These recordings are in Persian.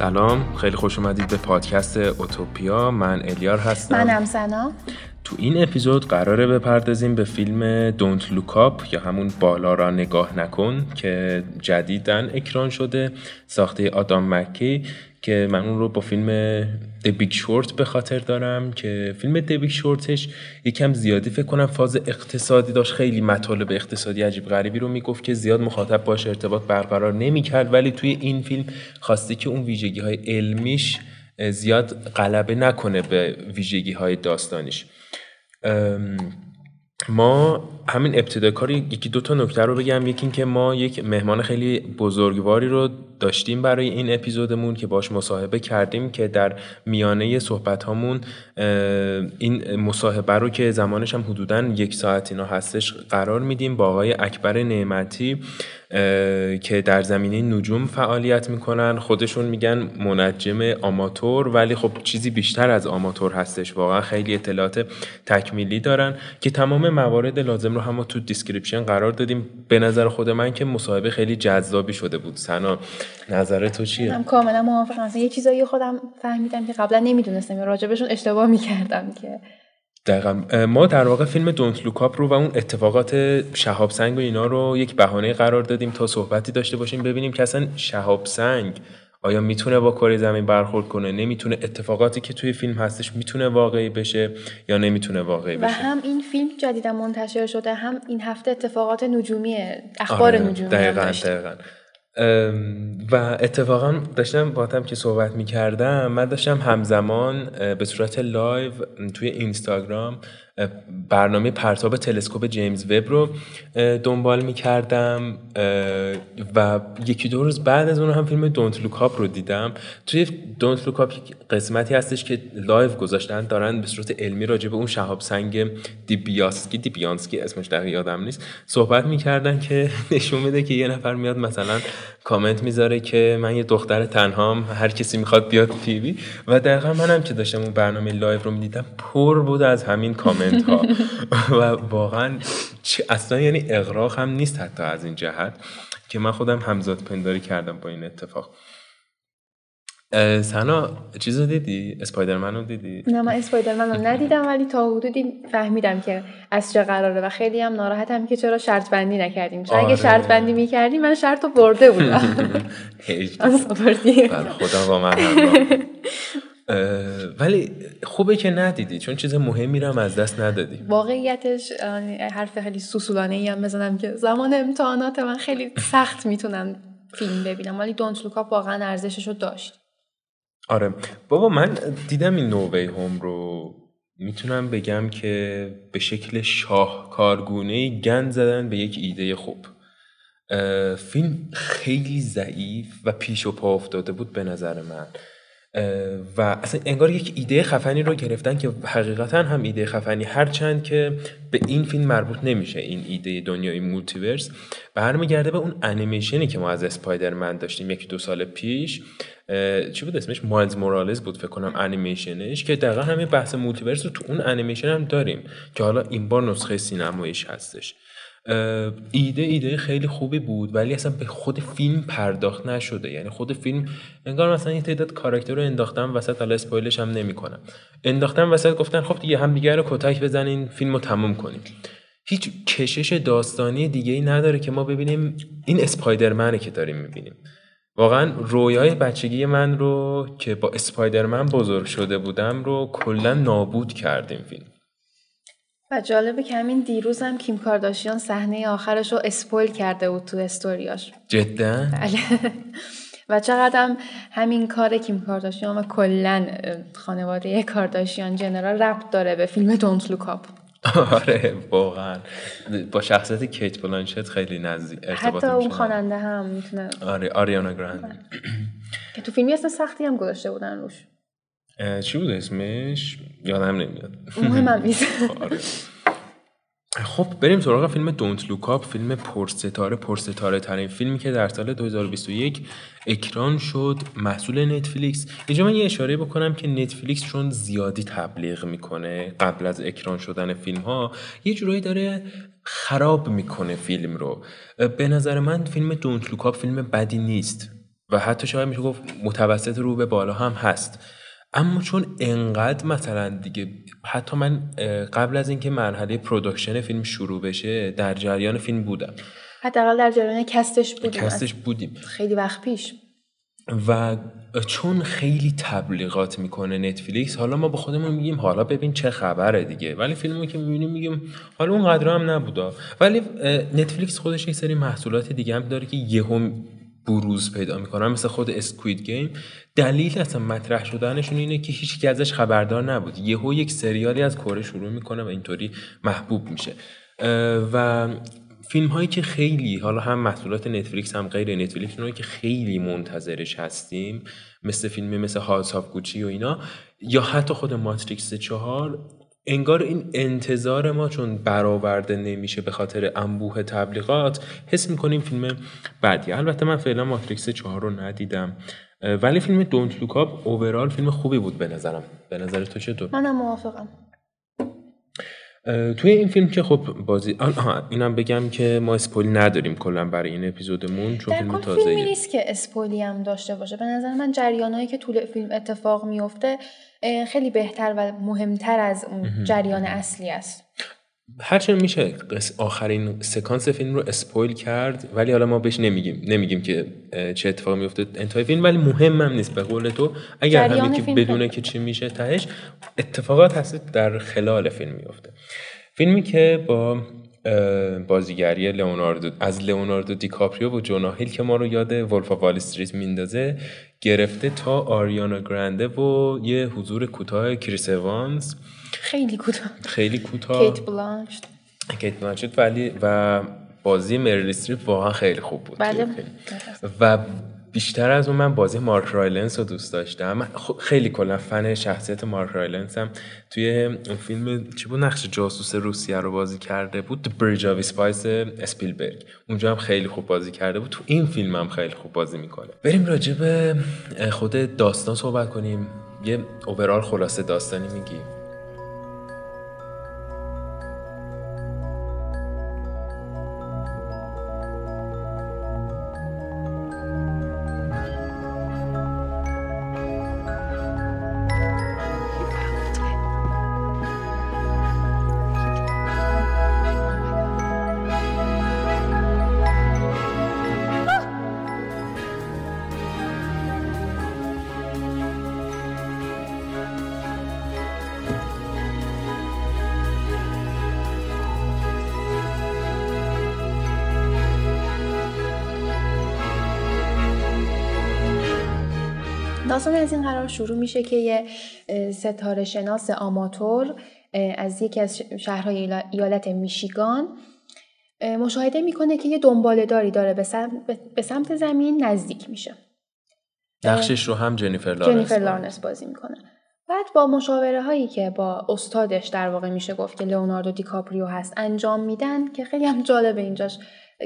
سلام. خیلی خوش اومدید به پادکست اوتوپیا. من الیار هستم. منم سنا. تو این اپیزود قراره بپردازیم به فیلم Don't Look Up یا همون بالا را نگاه نکن که جدیدا اکران شده ساخته آدام مکی. که من اون رو با فیلم Big Short به خاطر دارم که فیلم Big Short ش یکم زیادی فکر کنم فاز اقتصادی داشت خیلی مطالب اقتصادی عجیب غریبی رو می‌گفت که زیاد مخاطب باش ارتباط برقرار نمی‌کرد ولی توی این فیلم خواسته که اون ویژگی های علمیش زیاد غلبه نکنه به ویژگی های داستانیش ما همین ابتدا کاری یکی دو تا نکته رو بگم. یکی این که ما یک مهمان خیلی بزرگواری رو داشتیم برای این اپیزودمون که باش مصاحبه کردیم که در میانه صحبت هامون این مصاحبه رو که زمانش هم حدودا یک ساعت اینا هستش قرار میدیم با آقای اکبر نعمتی. که در زمینه نجوم فعالیت می‌کنن. خودشون میگن منجم آماتور ولی خب چیزی بیشتر از آماتور هستش. واقعا خیلی اطلاعات تکمیلی دارن که تمام موارد لازم رو هم تو description قرار دادیم. به نظر خود من که مصاحبه خیلی جذابی شده بود. سنا نظر تو چیه؟ من کاملا موافقم. یه چیزایی خودم فهمیدم که قبلا نمی‌دونستم یا راجبشون اشتباه می‌کردم که دقیقا. ما در واقع فیلم Don't Look Up رو و اون اتفاقات شهاب سنگ و اینا رو یک بهانه قرار دادیم تا صحبتی داشته باشیم ببینیم که اصلا شهاب سنگ آیا می‌تونه با کره زمین برخورد کنه؟ نمی‌تونه. اتفاقاتی که توی فیلم هستش می‌تونه واقعی بشه یا نمی‌تونه واقعی بشه؟ و هم این فیلم جدیدا منتشر شده هم این هفته اتفاقات نجومی اخبار آره، نجومی دقیقا, دقیقا. و اتفاقا داشتم با هم که صحبت می کردم من داشتم همزمان به صورت live توی اینستاگرام برنامه پرتاب تلسکوپ جیمز وب رو دنبال می کردم و یکی دو روز بعد از اون هم فیلم Don't Look Up رو دیدم. توی Don't Look Up قسمتی هستش که live گذاشتن دارن به صورت علمی راجع به اون شهاب سنگ دیبیاسکی دیبیانسکی اسمش دقیق یادم نیست صحبت می‌کردن که نشون میده که یه نفر میاد مثلا کامنت می‌ذاره که من یه دختر تنهام هر کسی می‌خواد بیاد پی وی و دقیقا منم که داشتم اون برنامه live رو می‌دیدم پر بود از همین کامنت. ها و واقعا اصلا یعنی اغراق هم نیست حتی از این جهت که من خودم همزاد پنداری کردم با این اتفاق. سنا چیز رو دیدی؟ اسپایدرمن رو دیدی؟ نه من اسپایدرمن رو ندیدم ولی تا حدودی فهمیدم که از چه قراره و خیلی هم ناراحتم که چرا شرط بندی نکردیم. چون اگه آره. شرط بندی می‌کردیم من شرط رو برده بودم. بله، خدا با من ولی خوبه که ندیدی چون چیز مهمی رو از دست ندادی. واقعیتش حرف خیلی سوسولانه ای هم بزنم که زمان امتحانات من خیلی سخت می‌تونم فیلم ببینم ولی دونت لوکاپ واقعا ارزشش رو داشت. آره. بابا من دیدم این نووی هوم رو. می‌تونم بگم که به شکل شاهکارگونه گند زدن به یک ایده خوب. فیلم خیلی ضعیف و پیش و پا افتاده بود به نظر من. و اصلا انگار یک ایده خفنی رو گرفتن که حقیقتا هم ایده خفنی. هرچند که به این فیلم مربوط نمیشه این ایده دنیای multiverse برمیگرده به اون انیمیشنی که ما از اسپایدرمن داشتیم یکی دو سال پیش. چی بود اسمش؟ مایلز مورالز بود فکر کنم انیمیشنش که دقیقا همین بحث multiverse رو تو اون انیمیشن هم داریم که حالا این بار نسخه سینماییش هستش. ایده ایده خیلی خوبی بود ولی اصلا به خود فیلم پرداخت نشده. یعنی خود فیلم انگار مثلا یه تعداد کاراکتر رو انداختم وسط حالا اسپویلش هم نمی‌کنم. انداختم وسط گفتن خب دیگه هم دیگه رو کتک بزنین فیلم رو تموم کنیم. هیچ کشش داستانی دیگه ای نداره که ما ببینیم این اسپایدرمنه که داریم می‌بینیم. واقعا رویای بچگی من رو که با اسپایدرمن بزرگ شده بودم رو کلا نابود کردیم فیلم. و جالبه که همین دیروز هم کیم کارداشیان صحنه آخرش رو spoil کرده بود تو استوریاش. جدا؟ بله. و چقدر همین کار کیم کارداشیان و کلا خانواده کارداشیان جنر ربط داره به فیلم Don't Look Up آره واقعا. با شخصیت کیت بلانشت خیلی نزدیک حتی اون خواننده هم می‌تونه آره آریانا گرانده که تو فیلمی اسم سختی هم گذاشته بودن روش. چی بود اسمش؟ یادم نمیاد. مهم نیست. آره. خب بریم سراغ فیلم Don't Look Up فیلم پرستاره پرستاره ترین فیلمی که در سال 2021 اکران شد محصول نتفلیکس. اینجا من یه اشاره بکنم که نتفلیکس چون زیادی تبلیغ می‌کنه قبل از اکران شدن فیلم ها یه جورایی داره خراب می‌کنه فیلم رو. به نظر من فیلم Don't Look Up فیلم بدی نیست و حتی شاید میشه گفت متوسط رو به بالا هم هست. اما چون انقدر مثلا دیگه حتی من قبل از اینکه مرحله production فیلم شروع بشه در جریان فیلم بودم. حداقل در جریان cast ش بودیم. cast ش بودیم. خیلی وقت پیش. و چون خیلی تبلیغات می‌کنه نتفلیکس حالا ما به خودمون میگیم حالا ببین چه خبره دیگه. ولی فیلمی که می‌بینیم میگیم حالا اون قدر هم نبودا. ولی نتفلیکس خودش یک سری محصولات دیگه هم داره که یهو بروز پیدا می‌کنن مثل خود Squid Game دلیل اصلا مطرح شدنشون اینه که هیچ ازش خبردار نبود. یهو یک سریالی از کره شروع می‌کنه و اینطوری محبوب میشه. و فیلم هایی که خیلی حالا هم محصولات نتفلیکس هم غیر نتفلیکس اونایی که خیلی منتظرش هستیم مثل فیلمی مثل House of Gucci و اینا یا حتی خود ماتریکس چهار انگار این انتظار ما چون برآورده نمیشه به خاطر انبوه تبلیغات حس می‌کنیم فیلم بعدی البته من فعلا ماتریکس چهار رو ندیدم. ولی فیلم Don't Look Up overall فیلم خوبی بود به نظرم. به نظر تو چطور؟ منم موافقم. توی این فیلم که خب بازی آها اینم بگم که ما اسپویل نداریم کلا برای این اپیزودمون چون فیلم تازه فیلمی نیست که اسپویلی هم داشته باشه. به نظر من جریانایی که طول فیلم اتفاق میفته خیلی بهتر و مهمتر از اون جریان اصلی است. هرچند میشه آخرین سکانس فیلم رو اسپویل کرد ولی حالا ما بهش نمیگیم نمیگیم که چه اتفاقی میفته انتهای فیلم ولی مهم هم نیست به قول تو. اگر هم یکی بدونه که چی میشه تهش اتفاقات هست در خلال فیلم میفته. فیلمی که با بازیگری لئوناردو از لئوناردو دیکاپریو و جونا هیل که ما رو یاد Wolf Wall Street میندازه گرفته تا آریانا گرنده و یه حضور کوتاه کریس اوانز خیلی کوتاه. خیلی کوتاه. کیت بلانشت کیت بلانشت ولی و بازی مریل استریپ واقعا خیلی خوب بود. بله. و بیشتر از اون من بازی مارک رایلنس رو دوست داشتم. من خیلی کلا فن شخصیت مارک رایلنس هم توی اون فیلم چی بود؟ نقش جاسوس روسیه رو بازی کرده بود. The Bridge of Spice اسپیلبرگ اونجا هم خیلی خوب بازی کرده بود. تو این فیلم هم خیلی خوب بازی می‌کنه. بریم راجع به خود داستان صحبت کنیم. یه اوورال خلاصه داستانی میگیم. شروع میشه که یه ستاره شناس آماتور از یکی از شهرهای ایالت میشیگان مشاهده می‌کنه که یه دنباله داری داره به سمت, به سمت زمین نزدیک میشه. نقشش رو هم جنیفر لارنس, جنیفر لارنس بازی می‌کنه. بعد با مشاوره هایی که با استادش در واقع میشه گفت که لئوناردو دیکاپریو هست انجام میدن که خیلی هم جالبه اینجاش.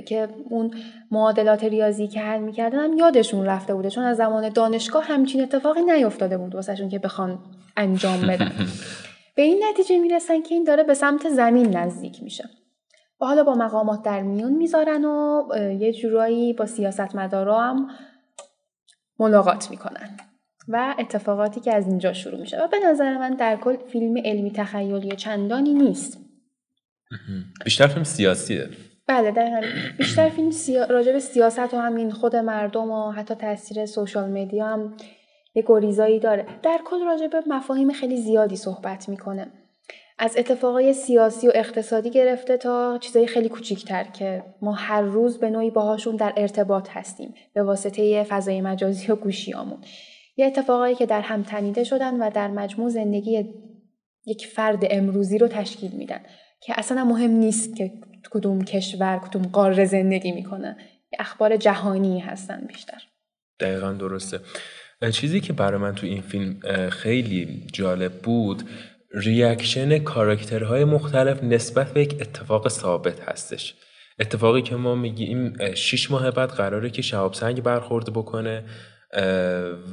که اون معادلات ریاضی که حل می‌کردن هم یادشون رفته بوده. چون از زمان دانشگاه همچین اتفاقی نیفتاده بود واسهشون که بخوان انجام بدن. به این نتیجه می‌رسن که این داره به سمت زمین نزدیک میشه. و حالا با مقامات در میون می‌ذارن و یه جورایی با سیاستمدارا هم ملاقات می‌کنن. و اتفاقاتی که از اینجا شروع میشه. و به نظر من در کل فیلم علمی تخیلی چندانی نیست. بیشتر فیلم سیاسیه. بله دقیقا. بیشتر فیلم سیا... راجع به سیاست و همین خود مردم و حتی تاثیر سوشال مدیا هم یه گریزایی داره. در کل راجع به مفاهیم خیلی زیادی صحبت می‌کنه. از اتفاقای سیاسی و اقتصادی گرفته تا چیزای خیلی کوچیکتر که ما هر روز به نوعی باهاشون در ارتباط هستیم به واسطه فضای مجازی و گوشیامون یه اتفاقایی که در هم تنیده شدن و در مجموع زندگی یک فرد امروزی رو تشکیل میدن. که اصلا مهم نیست که کدوم کشور کدوم قاره زندگی می‌کنه. اخبار جهانی هستن بیشتر. دقیقا درسته. چیزی که برای من تو این فیلم خیلی جالب بود reaction کاراکترهای مختلف نسبت به یک اتفاق ثابت هستش. اتفاقی که ما میگیم شیش ماه بعد قراره که شهاب سنگ برخورد بکنه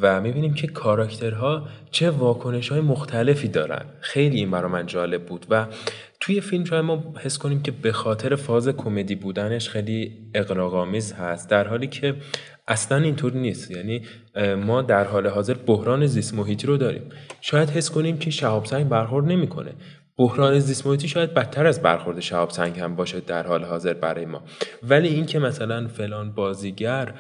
و می‌بینیم که کاراکترها چه واکنش های مختلفی دارن. خیلی این برای من جالب بود و توی فیلم شاید ما حس کنیم که به خاطر فاز کمدی بودنش خیلی اغراق‌آمیز هست در حالی که اصلا اینطور نیست. یعنی ما در حال حاضر بحران زیست محیطی رو داریم. شاید حس کنیم که شهاب سنگ برخورد نمی‌کنه. بحران زیست محیطی شاید بدتر از برخورد شهاب سنگ هم باشه در حال حاضر برای ما. ولی اینکه مثلا فلان بازیگر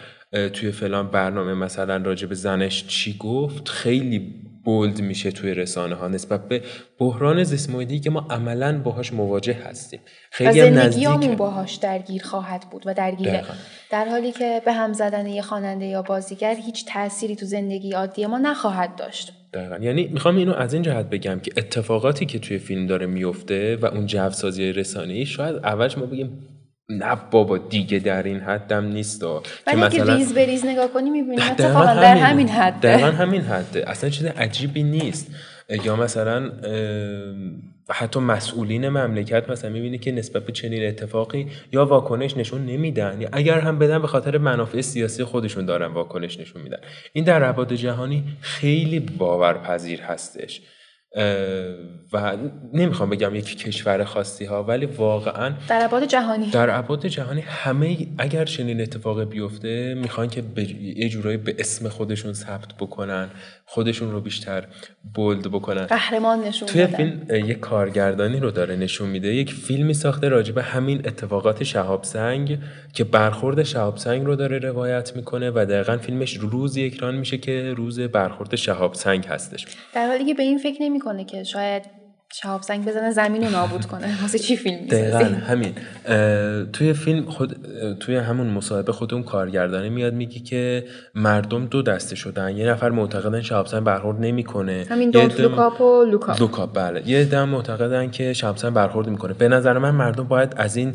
توی فلان برنامه مثلا راجع به زنش چی گفت خیلی بولد میشه توی رسانه ها نسبت به بحران زیست که ما عملا باهاش مواجه هستیم. خیلی زندگیامون باهاش درگیر خواهد بود و درگیره. در حالی که به هم زدن یه خواننده یا بازیگر هیچ تأثیری تو زندگی عادی ما نخواهد داشت. دقیقا. یعنی می‌خوام اینو از این جهت بگم که اتفاقاتی که توی فیلم داره میفته و اون جوسازی رسانه‌ای شاید اولش ما بگیم نه بابا دیگه در این حدم نیست ولی اگه ریز به ریز نگاه کنی می‌بینی اتفاقا در همین. حده. دقیقا همین حده. اصلا چیز عجیبی نیست. یا مثلا حتی مسئولین مملکت مثلا می‌بینی که نسبت به چنین اتفاقی یا واکنش نشون نمیدن. یا اگر هم بدن به خاطر منافع سیاسی خودشون دارن واکنش نشون میدن. این در رباد جهانی خیلی باورپذیر هستش. و نمی‌خوام بگم یک کشور خاصی ها ولی واقعا در عباد جهانی. در عباد جهانی همه اگر چنین اتفاق بیفته می‌خوان که یه جورایی به اسم خودشون ثبت بکنن خودشون رو بیشتر بولد بکنن. قهرمان نشون توی فیلم یک کارگردانی رو داره نشون میده یک فیلمی ساخته راجع به همین اتفاقات شهاب سنگ که برخورد شهاب سنگ رو داره روایت می‌کنه و دقیقا فیلمش روزی اکران میشه که روز برخورد شهاب سنگ هستش. در حالی که به این فکر نمی‌کنه که شاید شهاب سنگ بزنه زمین رو نابود کنه. واسه چی فیلم دقیقا همین. توی فیلم خود توی همون مصاحبه خود اون کارگردانه میاد میگی که مردم دو دسته شدن. یه نفر معتقدن شهاب سنگ برخورد نمی‌کنه. همین Don't Look Up و Look Up. Look Up بله. یه عده معتقدن که شهاب سنگ برخورد می‌کنه به نظر من مردم باید از این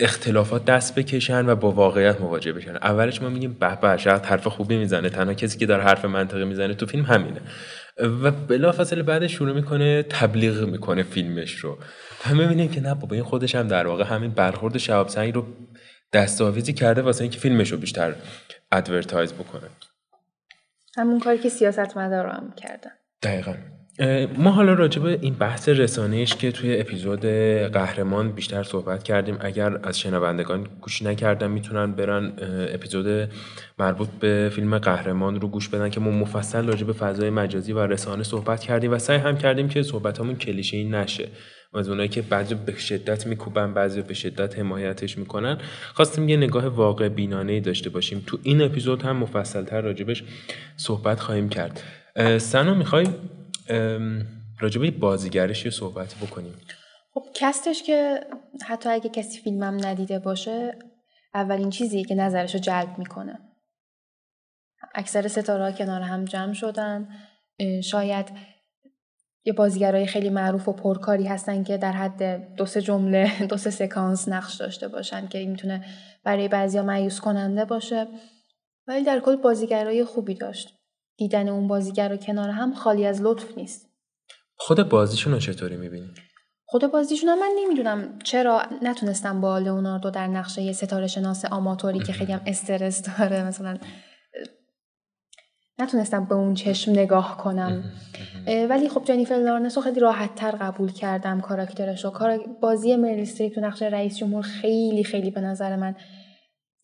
اختلافات دست بکشن و با واقعیت مواجه بشن. اولش ما میگیم به به شاید حرف خوبی می‌زنه. تنها کسی که داره حرف منطقی می‌زنه تو فیلم همینه. و بلافاصله بعد شروع می‌کنه تبلیغ می‌کنه فیلمش رو. و می‌بینیم که نه بابا این خودش هم در واقع همین برخورد شهاب سنگ رو دستاویزی کرده واسه اینکه فیلمش رو بیشتر ادورتایز بکنه. همون کاری که سیاست مدار هم کردن. دقیقا. ما حالا راجع به این بحث رسانهش که توی اپیزود قهرمان بیشتر صحبت کردیم. اگر از شنوندگان گوش نکردن می‌تونن برن اپیزود مربوط به فیلم قهرمان رو گوش بدن که ما مفصل راجع به فضای مجازی و رسانه صحبت کردیم و سعی هم کردیم که صحبتامون کلیشه این نشه. از اونایی که بعضی به شدت میکوبن بعضی به شدت حمایتش می‌کنن. خواستیم یه نگاه واقع بینانه داشته باشیم. تو این اپیزود هم مفصلتر راجبش صحبت خواهیم کرد. سنا می‌خوای؟ راجبه بازیگرش یه صحبتی بکنیم. خب کستش که حتی اگه کسی فیلمم ندیده باشه اولین چیزی که نظرش رو جلب می‌کنه. اکثر ستاره کنار هم جمع شدن. شاید یه بازیگرای خیلی معروف و پرکاری هستن که در حد دو سه جمله دو سه سکانس نقش داشته باشن که می‌تونه برای بعضیا مایوس کننده باشه. ولی در کل بازیگرای خوبی داشت. دیدن اون بازیگر رو کنار هم خالی از لطف نیست. خود بازیشون رو چطوری می‌بینی؟ خود بازیشون هم من نمی‌دونم. چرا نتونستم با لئوناردو در نقشه یه ستاره شناس آماتوری که خیلی هم استرس داره مثلا نتونستم به اون چشم نگاه کنم. ولی خب جنیفر لارنس رو خیلی راحت تر قبول کردم کاراکترش رو. کار بازی مریل تو نقش رئیس جمهور خیلی خیلی به نظر من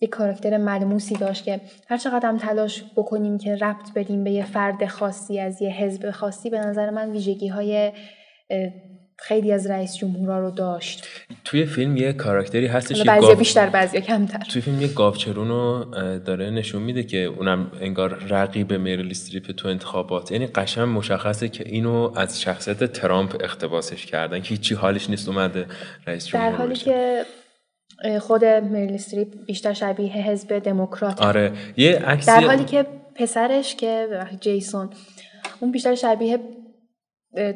یک کاراکتر ملموسی داشت که هر چقدر هم تلاش بکنیم که ربط بدیم به یه فرد خاصی از یه حزب خاصی به نظر من ویژگی های خیلی از رئیس جمهورا رو داشت. توی فیلم یه کاراکتری هستش بعضی گاف... بیشتر بعضی کمتر. توی فیلم یه گاوچرون رو داره نشون میده که اونم انگار رقیب میریل استریپ تو انتخابات. یعنی قشنگ مشخصه که اینو از شخصیت ترامپ اقتباسش کردن که هیچی حالش نیست اومده رئیس جمهور در حالی که خود میریل استریپ بیشتر شبیه حزب دموکرات. آره یه عکسی در حالی که پسرش که جیسون اون بیشتر شبیه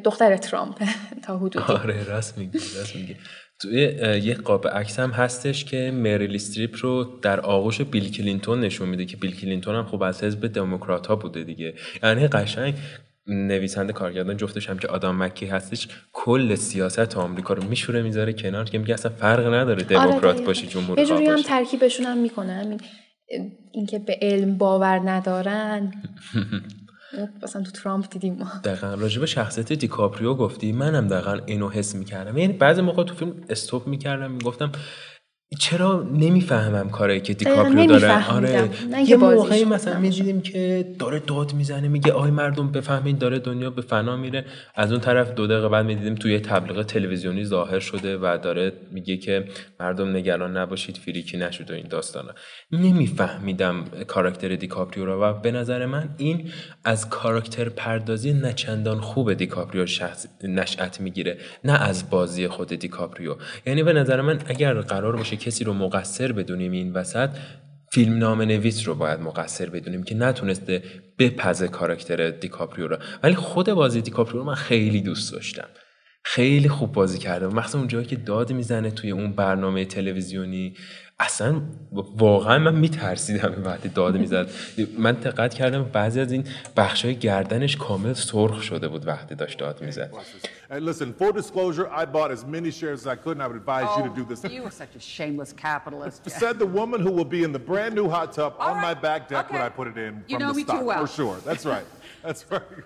دختر ترامپ تا حدودی. آره راست میگی راست میگی. توی یه قاب عکس هم هستش که مریل استریپ رو در آغوش بیل کلینتون نشون میده که بیل کلینتون هم خب از حزب دموکرات ها بوده دیگه. یعنی قشنگ نویسنده کارگردان جفتش هم که آدم مکی هستش کل سیاست آمریکا رو میشوره می‌ذاره کنار که میگه اصلا فرق نداره آره، دموکرات آره باشی جمهوری یه جوری هم ترکیبشون هم می‌کنه همین اینکه به علم باور ندارن. مثلا تو ترامپ دیدیم. ما دقیقا. راجع به شخصیت دیکاپریو گفتی منم دقیقا اینو حس می‌کردم. یعنی بعضی موقع تو فیلم stop می‌کردم می‌گفتم چرا نمی‌فهمم کاری که دیکاپریو داره؟ آره. یه موقعی مثلا می‌دیدیم که داره داد می‌زنه میگه آی مردم بفهمین داره دنیا به فنا میره. از اون طرف دو دقیقه بعد می‌دیدیم توی تبلیغ تلویزیونی ظاهر شده و داره میگه که مردم نگران نباشید freaky نشد و این داستانا. نمیفهمیدم کاراکتر دیکاپریو رو و به نظر من این از کاراکتر پردازی نه‌چندان خوب دیکاپریو شخص نشأت می‌گیره نه از بازی خود دیکاپریو. یعنی به نظر من اگر قرار باشه کسی رو مقصر بدونیم این وسط فیلم‌نامه نویس رو باید مقصر بدونیم که نتونسته بپزه کاراکتر دیکاپریو رو. ولی خود بازی دیکاپریو رو من خیلی دوست داشتم. خیلی خوب بازی کرده مخصوصا اون جایی که داد می‌زنه توی اون برنامه تلویزیونی اصلا واقعا من میترسیدم وقتی داد می‌زد من دقت کردم بعضی از این بخشای گردنش کامل سرخ شده بود وقتی داشت داد می‌زد Listen, full disclosure, I bought as many shares as I could, and I would advise oh, you to do this. You are such a shameless capitalist. Said the woman who will be in the brand new hot tub All on right. my back deck okay. when I put it in you from know the me stock. Too well. For sure. That's right. That's right.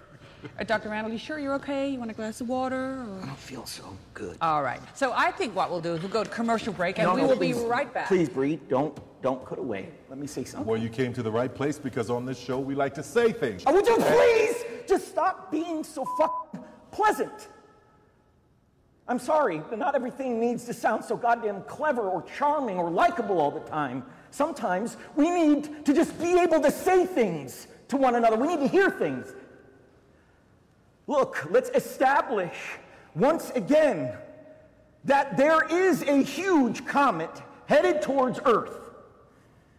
Uh, Dr. Randall, you sure you're okay? You want a glass of water? Or? I don't feel so good. All right. So I think what we'll do is we'll go to commercial break and no, we no, will please, be right back. Please, Bree, don't don't cut away. Let me say something. Well, you came to the right place because on this show we like to say things. Oh, would you please just stop being so fucking pleasant? I'm sorry, but not everything needs to sound so goddamn clever or charming or likable all the time. Sometimes we need to just be able to say things to one another. We need to hear things. Look, let's establish once again that there is a huge comet headed towards Earth.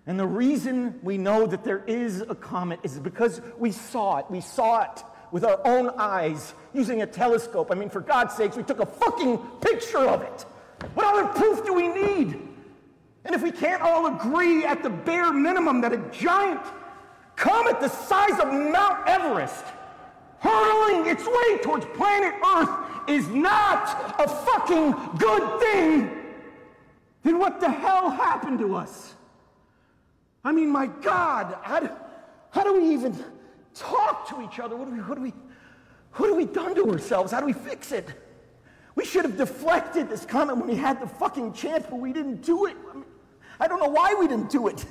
And the reason we know that there is a comet is because we saw it. We saw it with our own eyes using a telescope. I mean, for God's sakes, we took a fucking picture of it. What other proof do we need? And if we can't all agree at the bare minimum that a giant comet the size of Mount Everest hurling its way towards planet Earth is not a fucking good thing, then what the hell happened to us? I mean, my God, how do, how do we even talk to each other? What do we, what do we, what have we done to ourselves? How do we fix it? We should have deflected this comment when we had the fucking chance, but we didn't do it. I, mean, I don't know why we didn't do it.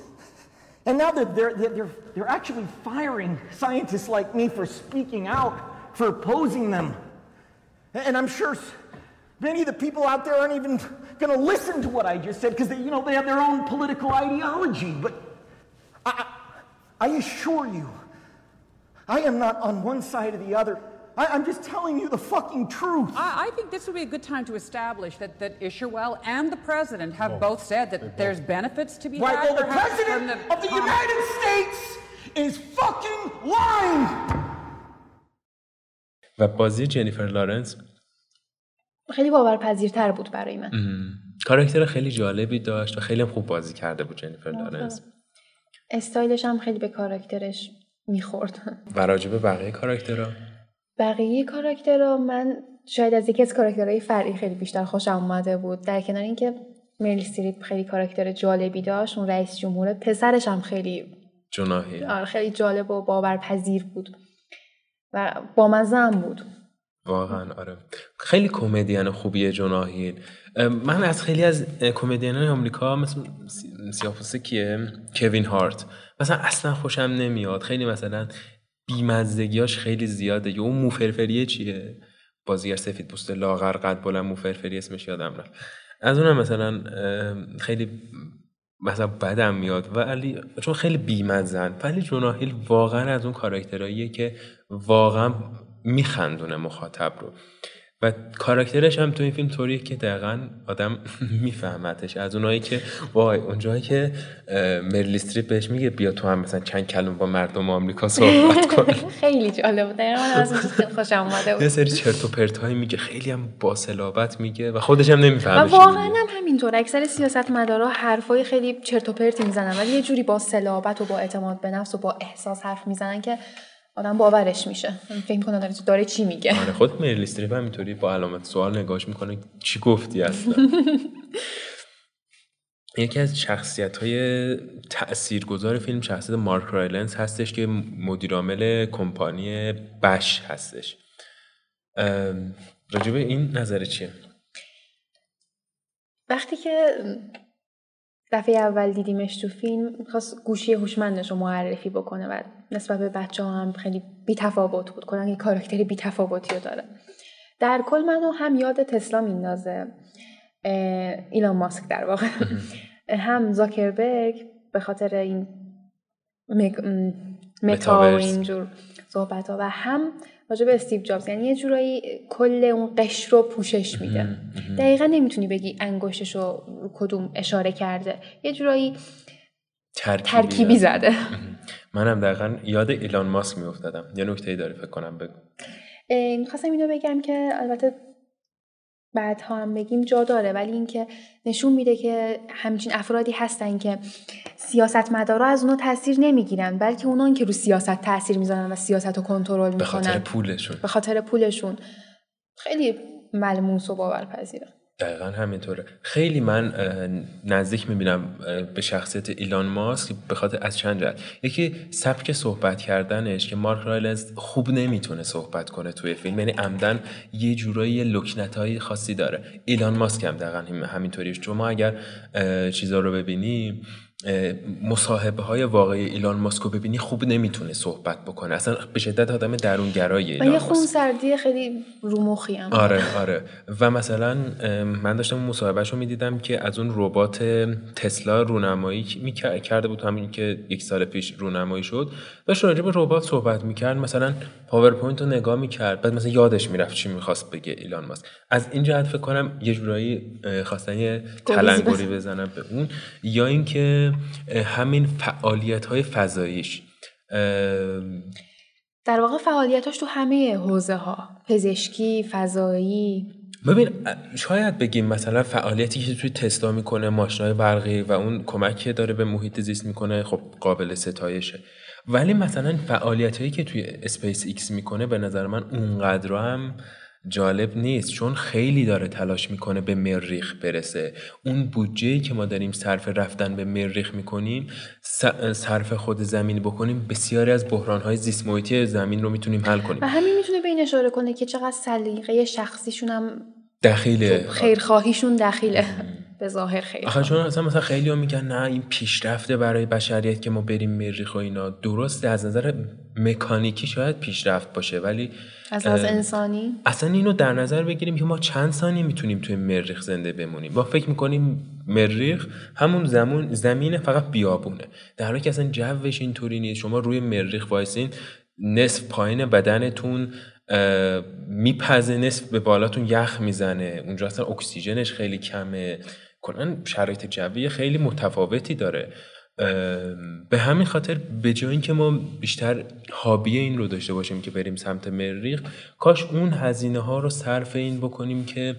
And now they're, they're, they're, they're actually firing scientists like me for speaking out, for opposing them. And I'm sure many of the people out there aren't even going to listen to what I just said because they, you know, they have their own political ideology. But I, I assure you, I am not on one side or the other. I, am just telling you the fucking truth. I, I, think this would be a good time to establish that, that Isherwell and the president have oh, both said that there's benefits to be right, had. Well, the president the of the United States is fucking lying. و بازی جنیفر لارنس خیلی باورپذیرتر بود برای من. کاراکتر خیلی جالبی داشت و خیلی خوب بازی کرده بود جنیفر لارنس. استایلش هم خیلی به کاراکترش می‌خورد. و راجع به بقیه کاراکترها بقیه کاراکترها من شاید از یکی از کاراکترهای فرعی خیلی بیشتر خوشم اومده بود. در کنار اینکه مریل استریپ خیلی کاراکتر جالبی داشت اون رئیس جمهور پسرش هم خیلی جناهی آره خیلی جالب و باورپذیر بود و با هم بود. واقعا آره. خیلی کمدین خوبیه جناهین من از خیلی از کمدین آمریکا مثل سیاپوسه کیه؟ کوین هارت. مثلا اصلا خوشم نمیاد. خیلی مثلا بیمزدگیاش خیلی زیاده. یا اون موفرفریه چیه؟ بازیگر سفید پوست لاغر قد بلند موفرفری اسمش یادم رفت. از اونم مثلا خیلی مثلا بدم میاد. ولی چون خیلی بیمزن ولی جوناهیل واقعا از اون کاراکترهاییه که واقعا میخندونه مخاطب رو. و کاراکترش هم تو این فیلم طوریه که دقیقا آدم میفهمتش. از اونایی که وای اونجایی که مریل استریپ بهش میگه بیا تو هم مثلا چند کلمه با مردم آمریکا صحبت کن. خیلی جالب بود. دقیقا از خیلی خوشم اومده بود. یه سری چرت و پرت هایی میگه. خیلی هم با صلابت میگه و خودش هم نمی‌فهمه و واقعا هم همینطور. اکثر سیاست مدارا حرفای خیلی چرت و پرتی می‌زنن ولی یه جوری با صلابت و با اعتماد به نفس و با احساس حرف می‌زنن که آدم باورش میشه. فکر کنه داره داره چی میگه. آره خود مریل استریپ همینطوری با علامت سوال نگاش می‌کنه چی گفتی اصلا. یکی از شخصیت های تاثیرگذار فیلم شخصیت مارک رایلنس هستش که مدیرعامل کمپانی BASH هستش. راجبه این نظر چیه؟ وقتی که دفعه اول دیدیمش تو فیلم خواست گوشی هوشمندش رو معرفی بکنه و نسبت به بچه ها هم خیلی بیتفاوت بود. کلا یه کاراکتری بیتفاوتی رو داره. در کل منو هم یاد تسلا میندازه ایلان ماسک در واقع. هم زاکربرگ به خاطر این مک... متا و. اینجور صحبت ها و هم راجع به استیو جابز. یعنی یه جورایی کل اون قشر رو پوشش میده. دقیقا نمی‌تونی بگی انگشتش رو کدوم اشاره کرده. یه جورایی ترکیبی, ترکیبی زده. منم دقیقا یاد ایلان ماسک میافتادم. یه نکته داره فکر کنم بگو. می‌خواستم اینو بگم که البته بعدها هم بگیم جا داره ولی اینکه نشون میده که همچین افرادی هستن که سیاستمدارا از اونا تاثیر نمی‌گیرن بلکه اونان که رو سیاست تاثیر می‌ذارن و سیاست رو کنترل به خاطر می‌کنن. پولشون. به خاطر پولشون. خیلی ملموس و باورپذیره. دقیقا همینطوره. خیلی من نزدیک می‌بینم به شخصیت ایلان ماسک به خاطر از چند جهت. یکی سبک صحبت کردنش که مارک رایلنز خوب نمی‌تونه صحبت کنه توی فیلم. یعنی عمدن یه جورایی لکنت های خاصی داره. ایلان ماسک هم دقیقا هم- همینطوریش. چون ما اگر چیزا رو ببینیم مصاحبه های واقعی ایلان ماسک رو ببینی خوب نمی‌تونه صحبت بکنه. اصلا به شدت آدم درونگرایی ایلان یه خون سردی خیلی رومخی هم. آره آره. و مثلا من داشتم مصاحبه‌ش رو می‌دیدم که از اون ربات تسلا رونمایی می کرده بود همین که یک سال پیش رونمایی شد داشت راجع به ربات صحبت می‌کرد. مثلا پاورپوینت رو نگاه می‌کرد. بعد مثلا یادش می‌رفت چی می‌خواست بگه ایلان ماسک. از این جهت فکر کنم یه جورایی خواستن یه تلنگری بزنن به اون. یا اینکه همین فعالیت های فضاییش در واقع فعالیتاش تو همه حوزه ها پزشکی فضایی. ببین شاید بگیم مثلا فعالیتی که توی تسلا می‌کنه ماشینای برقی و اون کمک که داره به محیط زیست می‌کنه خب قابل ستایشه. ولی مثلا فعالیت هایی که توی اسپیس ایکس می‌کنه به نظر من اونقدر هم جالب نیست چون خیلی داره تلاش می‌کنه به مریخ برسه. اون بودجه که ما داریم صرف رفتن به مریخ می‌کنیم صرف خود زمین بکنیم بسیاری از بحران های زیست محیطی زمین رو می‌تونیم حل کنیم. و همین می‌تونه به این اشاره کنه که چقدر سلیقه شخصیشون هم دخیله. خیرخواهیشون دخیله. به ظاهر خیر آخه چون اصلا مثلا خیلی میگن نه این پیشرفته برای بشریت که ما بریم مریخ و اینا. درسته از نظر مکانیکی شاید پیشرفت باشه ولی از از انسانی؟ اصلا اینو در نظر بگیریم که ما چند ثانیه می‌تونیم توی مریخ زنده بمونیم. ما فکر می‌کنیم مریخ همون زمون زمین فقط بیابونه. در حالی که اصلا جوش اینطوری نیست. شما روی مریخ وایسین نصف پایین بدنتون میپزه نصف به بالاتون یخ می‌زنه. اونجا اصلا اکسیژنش خیلی کمه. کنن شرایط جوی خیلی متفاوتی داره. به همین خاطر به جای اینکه ما بیشتر حابی این رو داشته باشیم که بریم سمت مریخ کاش اون هزینه ها رو صرف این بکنیم که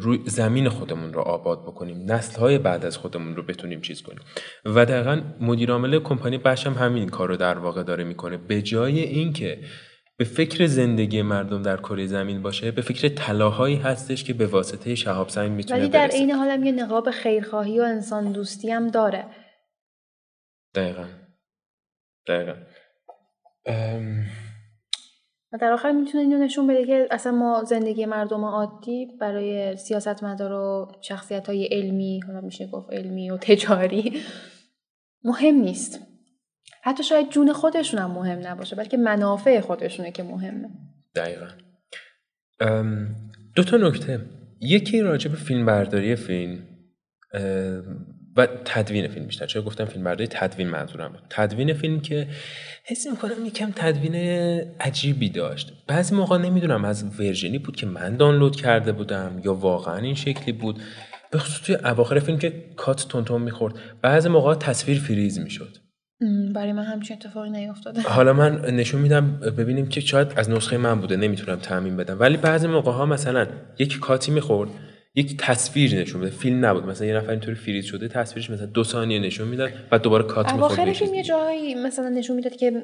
روی زمین خودمون رو آباد بکنیم نسل های بعد از خودمون رو بتونیم چیز کنیم. و دقیقا مدیر عامل کمپانی بش هم همین کار رو در واقع داره می‌کنه. به جای اینکه به فکر زندگی مردم در کره زمین باشه به فکر طلاهایی هستش که به واسطه شهاب سنگ می‌تونه ولی در عین حال هم یه نقاب خیرخواهی و انسان دوستی هم داره. دقیقا. دقیقا. ام... و در آخر می‌تونه اینو نشون بده که اصلا ما زندگی مردم عادی برای سیاستمدار و شخصیت های علمی حالا میشه گفت علمی و تجاری مهم نیست. حتی شاید جون خودشون هم مهم نباشه بلکه منافع خودشونه که مهمه. دقیقا. دو تا نکته. یکی راجع به فیلم برداری فیلم و تدوین فیلم بیشتر. چرا گفتم فیلم برداری تدوین منظورم بود. تدوین فیلم که حس می‌کنم یکم تدوین عجیبی داشت. بعضی موقع نمی‌دونم از ورژنی بود که من دانلود کرده بودم یا واقعا این شکلی بود. به خصوص توی اواخر فیلم که کات تونتون می‌خورد. بعضی موقع تصویر فریز می‌شد. برای من همچین اتفاقی نیفتاده حالا من نشون میدم ببینیم که شاید از نسخه من بوده نمی‌تونم تعمین بدم. ولی بعضی موقع ها مثلا یک کاتی می‌خورد یک تصویر نشون میده. فیلم نبود مثلا یه نفر اینطوری فریز شده تصویرش مثلا دو ثانیه نشون می‌داد و دوباره کات می‌خورد اواخر فیلم یه جایی مثلا نشون می‌داد که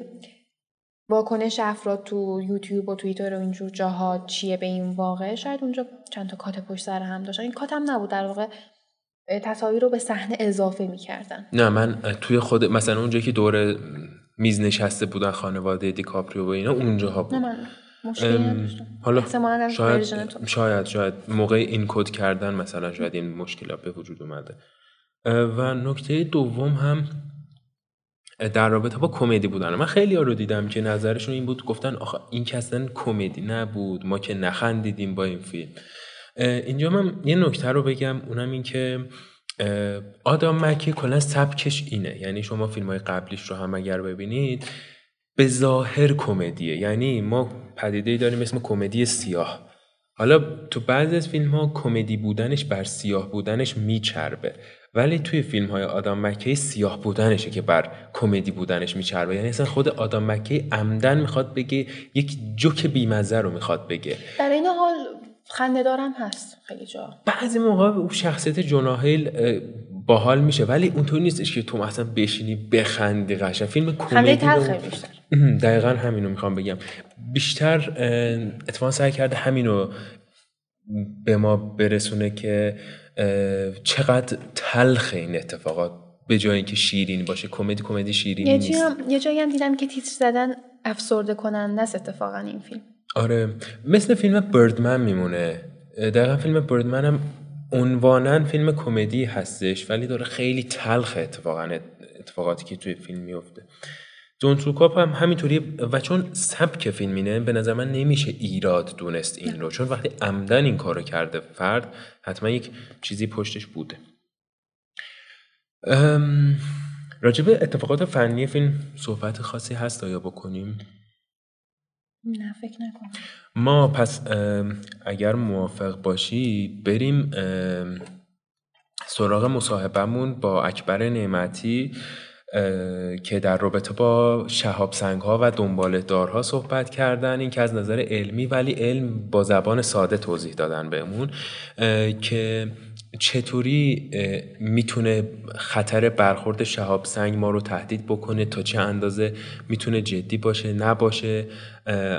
واکنش افراد تو یوتیوب و توییتر و اینجور جاها چیه به این واقع. شاید اونجا چند تا کات پشت سر هم داشتن این کات هم نبود در واقع. تصاویر رو به صحنه اضافه می‌کردن. نه من توی خود مثلا اونجایی که دور میز نشسته بودن خانواده دیکاپریو و اینا اونجاها بود. نه من حالا شاید شاید شاید شاید موقع این کد کردن مثلا شاید این مشکلات به وجود اومده. و نکته دوم هم در رابطه با کمدی بودن. من خیلی ها رو دیدم که نظرشون این بود گفتن آخه این که اصلا کمدی نبود ما که نخندیدیم با این فیلم. اینجا من یه نکته رو بگم اونم این که آدم مکی کلا سبکش اینه. یعنی شما فیلم های قبلیش رو هم اگر ببینید به ظاهر کمدیه. یعنی ما پدیده ای داریم اسم کمدی سیاه. حالا تو بعضی از فیلم ها کمدی بودنش بر سیاه بودنش میچربه. ولی توی فیلم های آدم مکی سیاه بودنشه که بر کمدی بودنش میچربه. یعنی اصلا خود آدم مکی عمدن می‌خواد بگه یک جوک بیمزه رو می‌خواد بگه. در این حال خنده دارم هست خیلی جا. بعضی موقع اون شخصیت جوناهیل باحال میشه ولی اونطور نیستش که تو مثلا بشینی بخندی قشنگ. فیلم کمدی تلخه بیشتر. دقیقا همینو می‌خوام بگم. بیشتر اتفاقا سعی کرده همینو به ما برسونه که چقدر تلخ این اتفاقات به جای اینکه شیرین باشه. کمدی کمدی شیرین یه نیست. یه جایی هم دیدم که تیتر زدن افسرده کننده است اتفاقا این فیلم. آره مثل فیلم بردمن میمونه. دقیقا فیلم بردمن هم عنوانا فیلم کمدی هستش ولی داره خیلی تلخ اتفاقا اتفاقاتی که توی فیلم میفته. دون کاپ هم همینطوری و چون سبک فیلمینه به نظر من نمیشه ایراد دونست این رو. چون وقتی عمدن این کارو کرده فرد حتما یک چیزی پشتش بوده. راجب اتفاقات فنی فیلم صحبت خاصی هست آیا بکنیم؟ نه فکر نکنم. ما پس اگر موافق باشی بریم سراغ مصاحبهمون با اکبر نعمتی که در رابطه با شهاب سنگ ها و دنبال دارها صحبت کردن. این که از نظر علمی ولی علم با زبان ساده توضیح دادن بهمون که چطوری می‌تونه خطر برخورد شهاب سنگ ما رو تهدید بکنه؟ تا چه اندازه می‌تونه جدی باشه؟ نباشه؟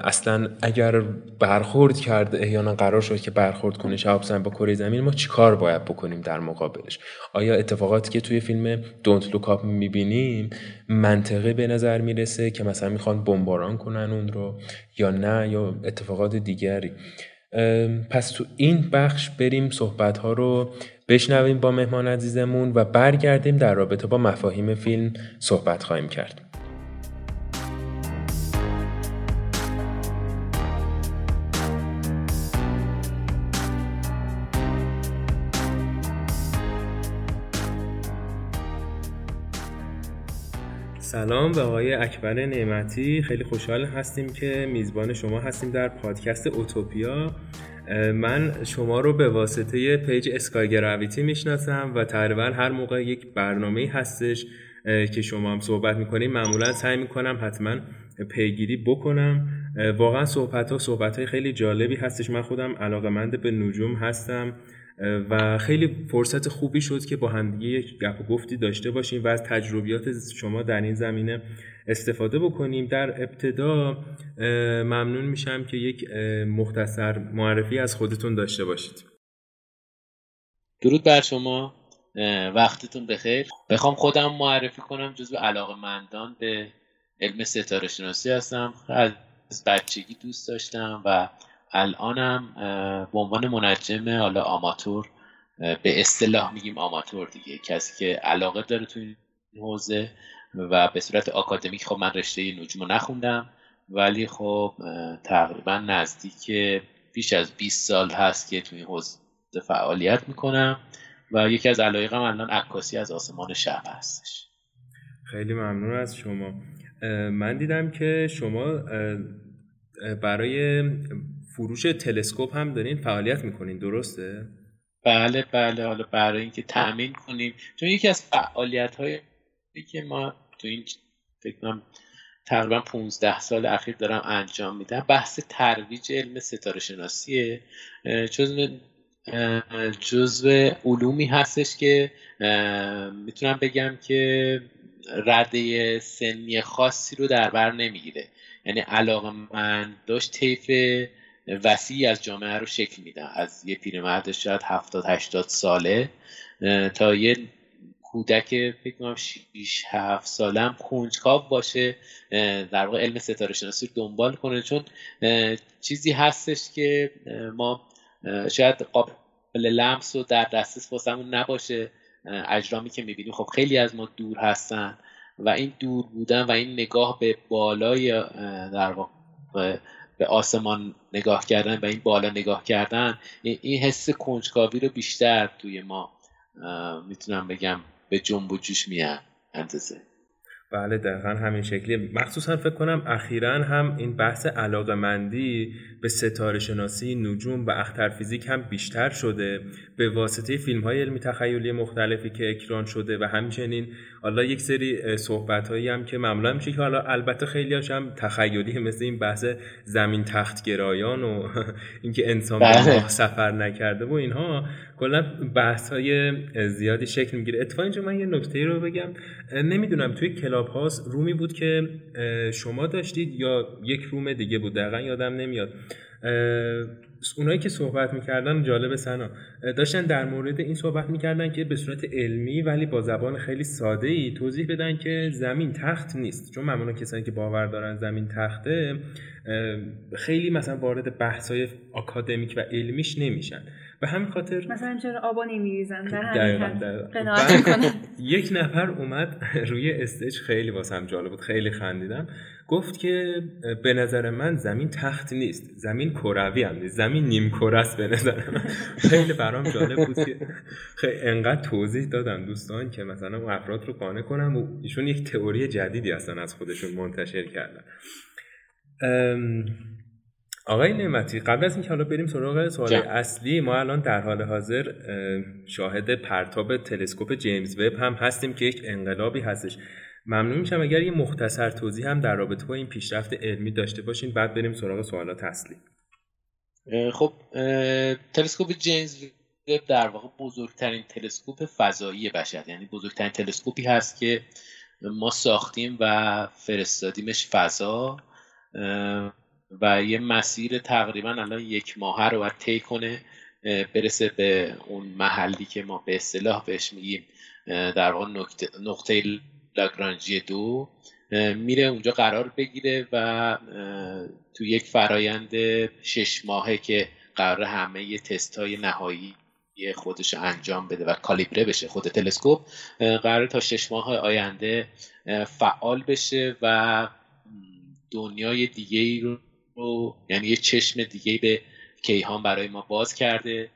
اصلا اگر برخورد کرد احیانا قرار شد که برخورد کنه شهاب سنگ با کره زمین ما چیکار باید بکنیم در مقابلش؟ آیا اتفاقاتی که توی فیلم دونت لوکاپ می‌بینیم منطقه به نظر می‌رسه که مثلا می‌خوان بمباران کنن اون رو یا نه یا اتفاقات دیگری؟ پس تو این بخش بریم صحبت ها رو بشنویم با مهمان عزیزمون و برگردیم در رابطه با مفاهیم فیلم صحبت خواهیم کرد. سلام به آقای اکبر نعمتی. خیلی خوشحال هستیم که میزبان شما هستیم در پادکست اوتوپیا. من شما رو به واسطه پیج اسکای گراویتی می‌شناسم و تقریبا هر موقع یک برنامه هستش که شما هم صحبت می‌کنیم معمولا سعی می‌کنم حتما پیگیری بکنم. واقعا صحبت ها صحبت های خیلی جالبی هستش. من خودم علاقمند به نجوم هستم. و خیلی فرصت خوبی شد که با همدیگه یک گپ و گفتی داشته باشیم و از تجربیات شما در این زمینه استفاده بکنیم. در ابتدا ممنون میشم که یک مختصر معرفی از خودتون داشته باشید. درود بر شما. وقتتون بخیر. بخوام خودم معرفی کنم. جزو علاقه مندان به علم ستاره شناسی هستم. از بچگی دوست داشتم و الانم به عنوان منجم حالا آماتور به اصطلاح میگیم آماتور دیگه. کسی که علاقه داره تو این حوزه و به صورت آکادمیک خب من رشته نجوم رو نخوندم ولی خب تقریبا نزدیک بیش از 20 سال هست که توی این حوزه فعالیت می‌کنم و یکی از علایقم الان عکاسی از آسمان شب هستش. خیلی ممنون از شما. من دیدم که شما برای فروش تلسکوپ هم دارین فعالیت می‌کنین درسته؟ بله بله. حالا برای اینکه تأمین کنیم. چون یکی از فعالیت های که ما تو این فکر تقریبا 15 سال اخیر دارم انجام میدم بحث ترویج علم ستاره شناسیه. جزو جزو علومی هستش که می‌تونم بگم که رده سنی خاصی رو در بر نمی‌گیره. یعنی علاقه من داشت طیف وسیعی از جامعه رو شکل میدن. از یه پیرمرد شاید 70 80 ساله تا یه کودک فکر کنم 6 7 سالم کنجکاو باشه در واقع علم ستاره شناسی دنبال کنه. چون چیزی هستش که ما شاید قابل لمس و در دسترس واسمون نباشه اجرامی که می‌بینیم. خب خیلی از ما دور هستن و این دور بودن و این نگاه به بالای در واقع به آسمان نگاه کردن و این بالا نگاه کردن این حس کنجکاوی رو بیشتر توی ما می‌تونم بگم به جنب و جوش میاندازه بله دقیقا همین شکلی مخصوصا فکر کنم اخیرا هم این بحث علاقه مندی به ستاره شناسی نجوم و اختر فیزیک هم بیشتر شده. به واسطه فیلم های علمی تخیلی مختلفی که اکران شده و همچنین حالا یک سری صحبت هایی هم که معمولا میشه که حالا البته خیلی هم تخیلی مثل این بحث زمین تخت گرایان و اینکه انسان به. سفر نکرده و اینها. کلا بحث های زیادی شکل می‌گیره. اتفاقا اینجا من یه نکته رو بگم. نمی‌دونم توی کلاب هاست رومی بود که شما داشتید یا یک روم دیگه بود؟ دقیقا یادم نمیاد. اونایی که صحبت می‌کردن جالب سنا. داشتن در مورد این صحبت می‌کردن که به صورت علمی ولی با زبان خیلی ساده ای توضیح بدن که زمین تخت نیست. چون معمولا کسانی که باور دارن زمین تخته خیلی مثلا وارد بحثای آکادمیک و علمیش نمیشن. به همین خاطر مثلا چرا آبا نمیریزن یک نفر اومد روی استیج خیلی واسم جالب بود خیلی خندیدم. گفت که به نظر من زمین تخت نیست زمین کروی هم نیست زمین نیم کره است به نظر من. خیلی برام جالب بود که خیلی انقدر توضیح دادم دوستان که مثلا اون افراد رو قانع کنم و ایشون یک تئوری جدیدی اصلا از خودشون منتشر کردن. آقای نعمتی قبل از اینکه حالا بریم سراغ سوال اصلی ما الان در حال حاضر شاهد پرتاب تلسکوپ جیمز وب هم هستیم که یک انقلابی هستش. ممنون میشم اگر یه مختصر توضیح هم در رابطه با این پیشرفت علمی داشته باشین بعد بریم سراغ سوالات اصلی. خب تلسکوپ جیمز وب در واقع بزرگترین تلسکوپ فضایی بشر یعنی بزرگترین تلسکوپی هست که ما ساختیم و فرستادیمش فضا. و یه مسیر تقریبا الان یک ماه رو باید طی کنه برسه به اون محلی که ما به اصطلاح بهش میگیم در واقع نقطه, نقطه لاگرانژی دو. میره اونجا قرار بگیره و تو یک فرایند شش ماهه که قرار همه یه تست های نهایی خودش انجام بده و کالیبره بشه خود تلسکوپ قرار تا شش ماه آینده فعال بشه و دنیای دیگه ای رو یعنی یه چشم دیگه به کیهان برای ما باز کرده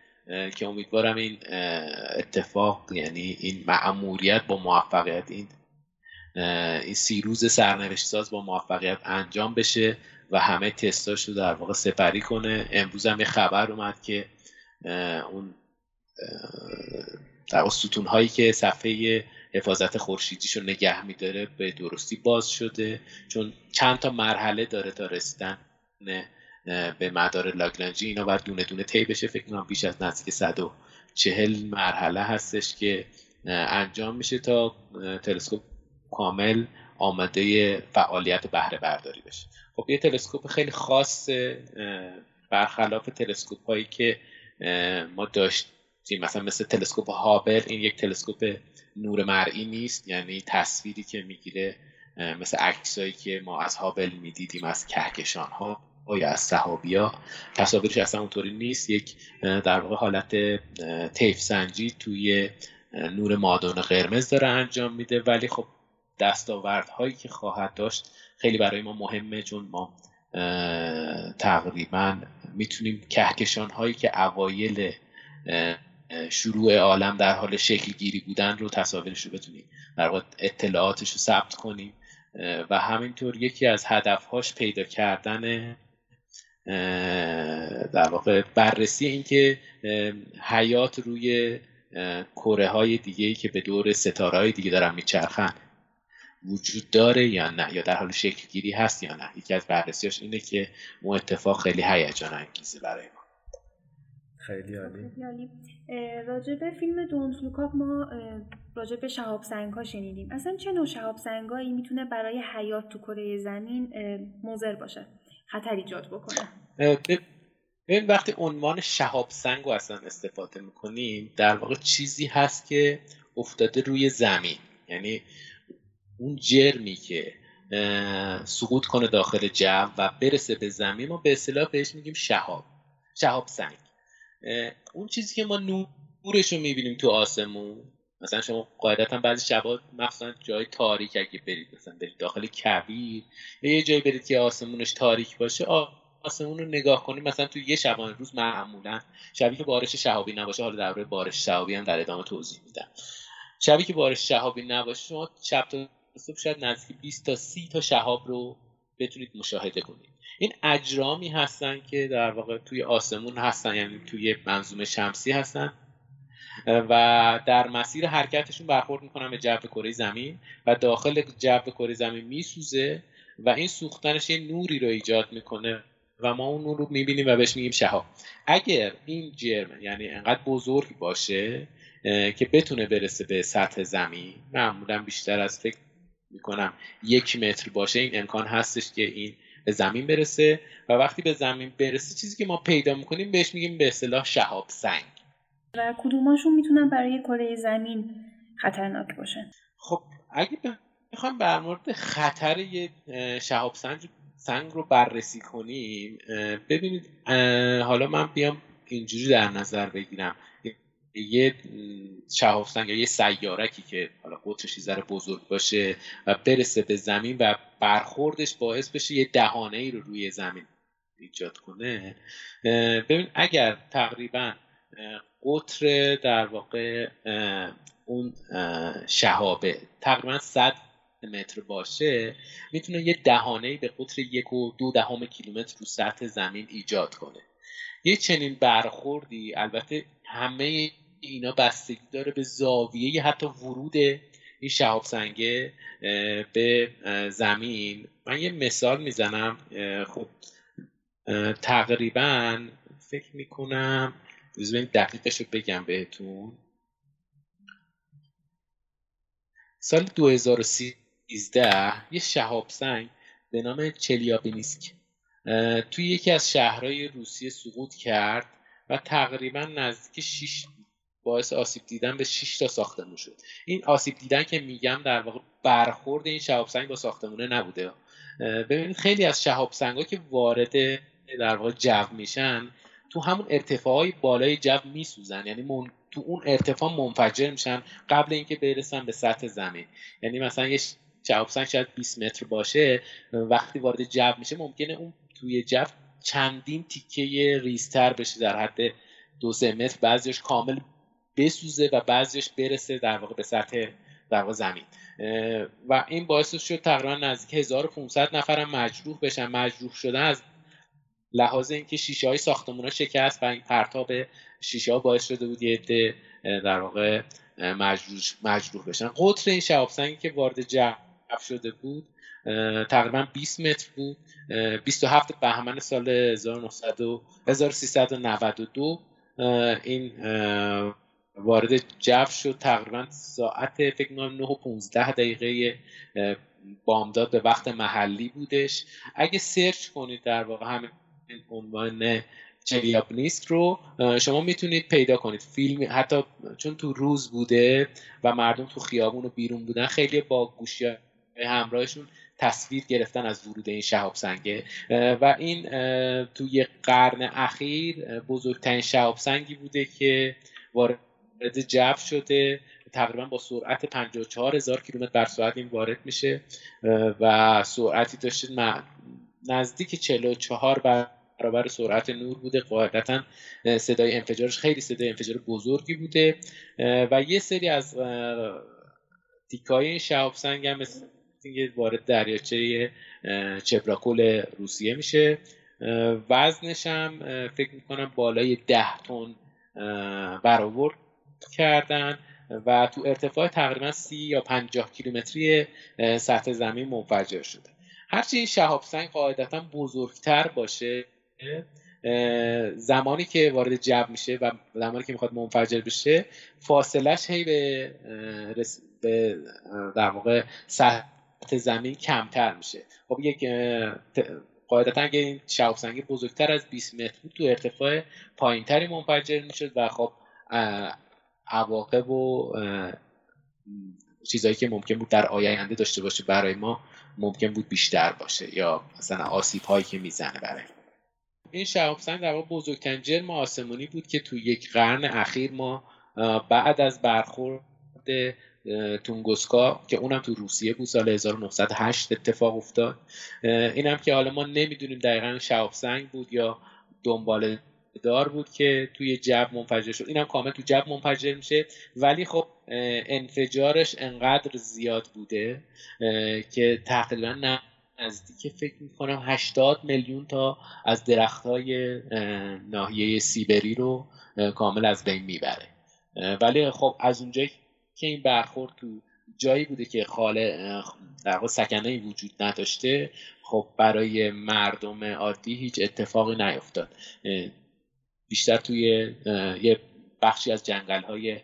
که امیدوارم این اتفاق یعنی این معموریت با موفقیت این این سی روز سرنوشت ساز با موفقیت انجام بشه و همه تستاش رو در واقع سپری کنه. امروز هم یه خبر اومد که اون در ستون هایی که صفحه حفاظت خورشیدیش رو نگه میداره به درستی باز شده چون چند تا مرحله داره تا رسیدن. به مدار لاگرانژی اینا باید دونه دونه طی بشه. فکر کنم بیش از نزدیک 140 مرحله هستش که انجام میشه تا تلسکوپ کامل آماده فعالیت بهره برداری بشه. خب یه تلسکوپ خیلی خاص برخلاف تلسکوپ هایی که ما داشتیم. مثلا مثل تلسکوپ هابل این یک تلسکوپ نور مرئی نیست. یعنی تصویری که می‌گیره مثل عکسایی که ما از هابل می‌دیدیم از کهکشان ها یا از صحابیا. تصاویرش اصلا اونطوری نیست. یک در واقع حالت تیف سنجی توی نور مادون قرمز داره انجام میده. ولی خب دستاوردهایی که خواهد داشت خیلی برای ما مهمه چون ما تقریبا می‌تونیم کهکشان هایی که اوایل شروع عالم در حال شکل گیری بودن رو تصاویرش رو بتونیم در واقع اطلاعاتش رو ثبت کنیم. و همینطور یکی از هدفهاش پیدا کردن در واقع بررسی اینکه حیات روی کره های دیگه که به دور ستاره های دیگه دارن میچرخن وجود داره یا نه؟ یا در حال شکل گیری هست یا نه؟ یکی از بررسیاش اینه که اون اتفاق خیلی هیجان انگیزه برای ما. خیلی عالی. راجع به فیلم دونت لوکاپ ما راجع به شهاب سنگ ها شنیدیم. اصلا چه نوع شهاب سنگایی می‌تونه برای حیات تو کره زمین مضر باشه؟ خطر ایجاد بکنه. ببین وقتی عنوان شهاب سنگ رو اصلا استفاده می‌کنیم در واقع چیزی هست که افتاده روی زمین. یعنی اون جرمی که سقوط کنه داخل جو و برسه به زمین ما به اصطلاح بهش میگیم شهاب شهاب سنگ. اون چیزی که ما نورش رو می‌بینیم تو آسمون مثلا شما قاعدتا بعضی شبا مثلا جای تاریک اگه برید مثلا برید داخل کویر یه جایی برید که آسمونش تاریک باشه آسمون رو نگاه کنید. مثلا تو یه شبانه روز معمولا شبی که بارش شهابی نباشه حالا درباره بارش شهابی هم در ادامه توضیح میدم. شبی که بارش شهابی نباشه شما شب تا صبح شاید نزدیک 20 تا 30 تا شهاب رو بتونید مشاهده کنید. این اجرامی هستن که در واقع توی آسمون هستن یعنی توی منظومه شمسی هستن. و در مسیر حرکتشون برخورد می‌کنن به جو کره زمین و داخل جو کره زمین میسوزه و این سوختنش یه نوری رو ایجاد می‌کنه و ما اون نور رو می‌بینیم و بهش میگیم شهاب. اگر این جرم یعنی انقدر بزرگ باشه که بتونه برسه به سطح زمین معمولا بیشتر از فکر می‌کنم یک متر باشه این امکان هستش که این به زمین برسه. و وقتی به زمین برسه چیزی که ما پیدا می‌کنیم بهش میگیم به اصطلاح شهاب سنگ. و کدوماشون می‌تونن برای کره زمین خطرناک باشن؟ خب اگه بخوام در مورد خطر یه شهاب سنگ سنگ رو بررسی کنیم ببینید حالا من بیام اینجوری در نظر بگیرم. یه شهاب سنگ یا یه سیارکی که حالا قطرش ذره بزرگ باشه و برسه به زمین و برخوردش باعث بشه یه دهانه ای رو روی زمین ایجاد کنه ببین اگر تقریبا قطر در واقع اون شهابه. تقریبا 100 متر باشه. می‌تونه یه دهانه به قطر یک و دو دهم کیلومتر رو سطح زمین ایجاد کنه. یه چنین برخوردی البته همه اینا بستگی داره به زاویه حتی ورود این شهاب سنگه به زمین. من یه مثال می‌زنم. خب تقریبا فکر می‌کنم دقیقش رو بگم بهتون. سال 2013 یه شهاب سنگ به نام چلیابینیسک توی یکی از شهرهای روسیه سقوط کرد و تقریبا نزدیک 6 باعث آسیب دیدن به 6 تا ساختمون شد. این آسیب دیدن که میگم در واقع برخورد این شهاب سنگ با ساختمونه نبوده. ببینید خیلی از شهاب سنگ ها که وارد در واقع جو میشن تو همون ارتفاعی بالای جو میسوزن. یعنی من... تو اون ارتفاع منفجر میشن قبل اینکه برسن به سطح زمین. یعنی مثلا یه شهاب شاید 20 متر باشه وقتی وارد جو میشه ممکنه اون توی جو چندین تیکه ریزتر بشه. در حد دو سه متر بعضیش کامل بسوزه و بعضیش برسه در واقع به سطح در واقع زمین. و این باعث شد تقریبا نزدیک 1500 نفرم مجروح بشن. مجروح شدن از لحاظ اینکه شیشه های ساختمون ها شکست و این پرتاب شیشه ها باعث شده بود یه عده در واقع مجروح, بشن. قطر این شهاب سنگی که وارد جو شده بود تقریبا 20 متر بود 27 بهمن سال 1392 این وارد جو شد. تقریبا ساعت فکر کنم 9 و 15 دقیقه بامداد به وقت محلی بودش. اگه سرچ کنید در واقع همین عنوان چلیابنیسک رو شما می‌تونید پیدا کنید. فیلم حتی چون تو روز بوده و مردم تو خیابون و بیرون بودن خیلی با گوشی همراهشون تصویر گرفتن از ورود این شهاب سنگه. و این توی قرن اخیر بزرگترین شهاب سنگی بوده که وارد جو شده. تقریبا با سرعت 54 هزار کیلومتر بر ساعت این وارد میشه. و سرعتی داشته نزدیک 44 برابر سرعت نور بوده. قاعدتا صدای انفجارش خیلی صدای انفجار بزرگی بوده. و یه سری از تیکای شهاب سنگ هم وارد دریاچه چپراکول روسیه میشه. وزنش هم فکر می‌کنم بالای ده تن برآورد کردن. و تو ارتفاع تقریبا سی یا پنجاه کیلومتری سطح زمین منفجر شده. هرچی این شهاب سنگ قاعدتا بزرگتر باشه زمانی که وارد جو میشه و زمانی که می‌خواد منفجر بشه فاصلش هی به, به در واقع سطح زمین کمتر میشه. خب یک قاعدتا اگه این سنگی بزرگتر از 20 متر بود تو ارتفاع پایینتری منفجر می‌شد و خب عواقب و چیزهایی که ممکن بود در آینده داشته باشه برای ما ممکن بود بیشتر باشه یا مثلا آسیب هایی که می‌زنه برای این شهاب سنگ در واقع بزرگترین جرم آسمانی بود که تو یک قرن اخیر ما بعد از برخورد تونگوسکا که اونم تو روسیه بود سال 1908 اتفاق افتاد. اینم که حالا ما نمی‌دونیم دقیقا شهاب سنگ بود یا دنبال دار بود که توی جب منفجر شد. اینم کامل تو جب منفجر میشه. ولی خب انفجارش انقدر زیاد بوده که تقریبا نزدیک فکر می‌کنم 80 میلیون تا از درخت های ناحیه سیبری رو کامل از بین می‌بره. ولی خب از اونجایی که این برخورد تو جایی بوده که خاله در سکنه وجود نداشته خب برای مردم عادی هیچ اتفاقی نیفتاد. بیشتر توی یه بخشی از جنگل های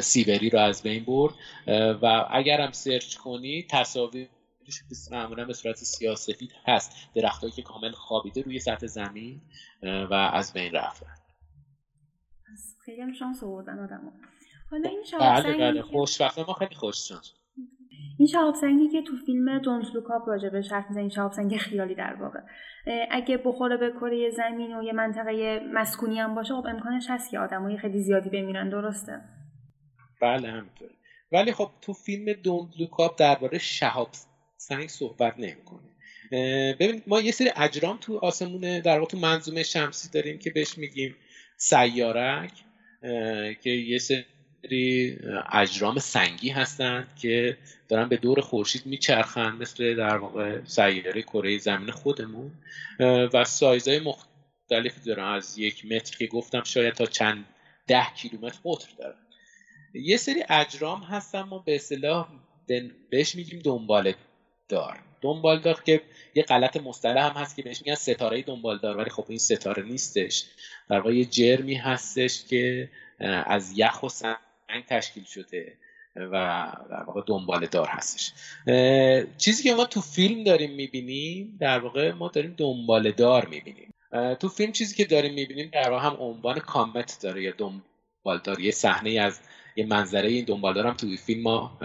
سیبری رو از بین برد. و اگر هم سرچ کنی تصاویر معمولا به صورت سیاسفید هست. درختهایی که کامل خوابیده روی سطح زمین و از بین رفتن خیلی هم شانس آوردن آدم حالا این بله بله خوشبخت ما خیلی خوش شانس. این شهاب سنگی که تو فیلم دونت لوکاپ راجبش حرف می‌زنه این شهاب سنگ خیالی در واقع. اگه بخوره به کره زمین و یه منطقه مسکونی هم باشه خب امکانش هست که آدمای خیلی زیادی بمیرن درسته؟ بله همینطوره. ولی خب تو فیلم دونت لوکاپ درباره شهاب سنگ صحبت نمی‌کنه. ببینید ما یه سری اجرام تو آسمون در واقع تو منظومه شمسی داریم که بهش میگیم سیارک که یه سری اجرام سنگی هستند که دارن به دور خورشید میچرخند مثل در واقع سیاره کره زمین خودمون. و سایزهای مختلفی دارن. از یک متر که گفتم شاید تا چند ده کیلومتر قطر دارن. یه سری اجرام هستن ما به اصطلاح بهش میگیم دنبال دار. دنبال دار که یه غلط مصطلح هم هست که بهش میگن ستاره دنبال دار ولی خب این ستاره نیستش. در واقع یه جرمی هستش که از یخ و سنگ تشکیل شده و در واقع دنبال دار هستش. چیزی که ما تو فیلم داریم می‌بینیم در واقع ما داریم دنبال دار می‌بینیم. تو فیلم چیزی که داریم می‌بینیم در واقع هم عنوان کامت داره یا دنبال دار یه صحنه از یه منظره این دنبالدار هم توی فیلم ما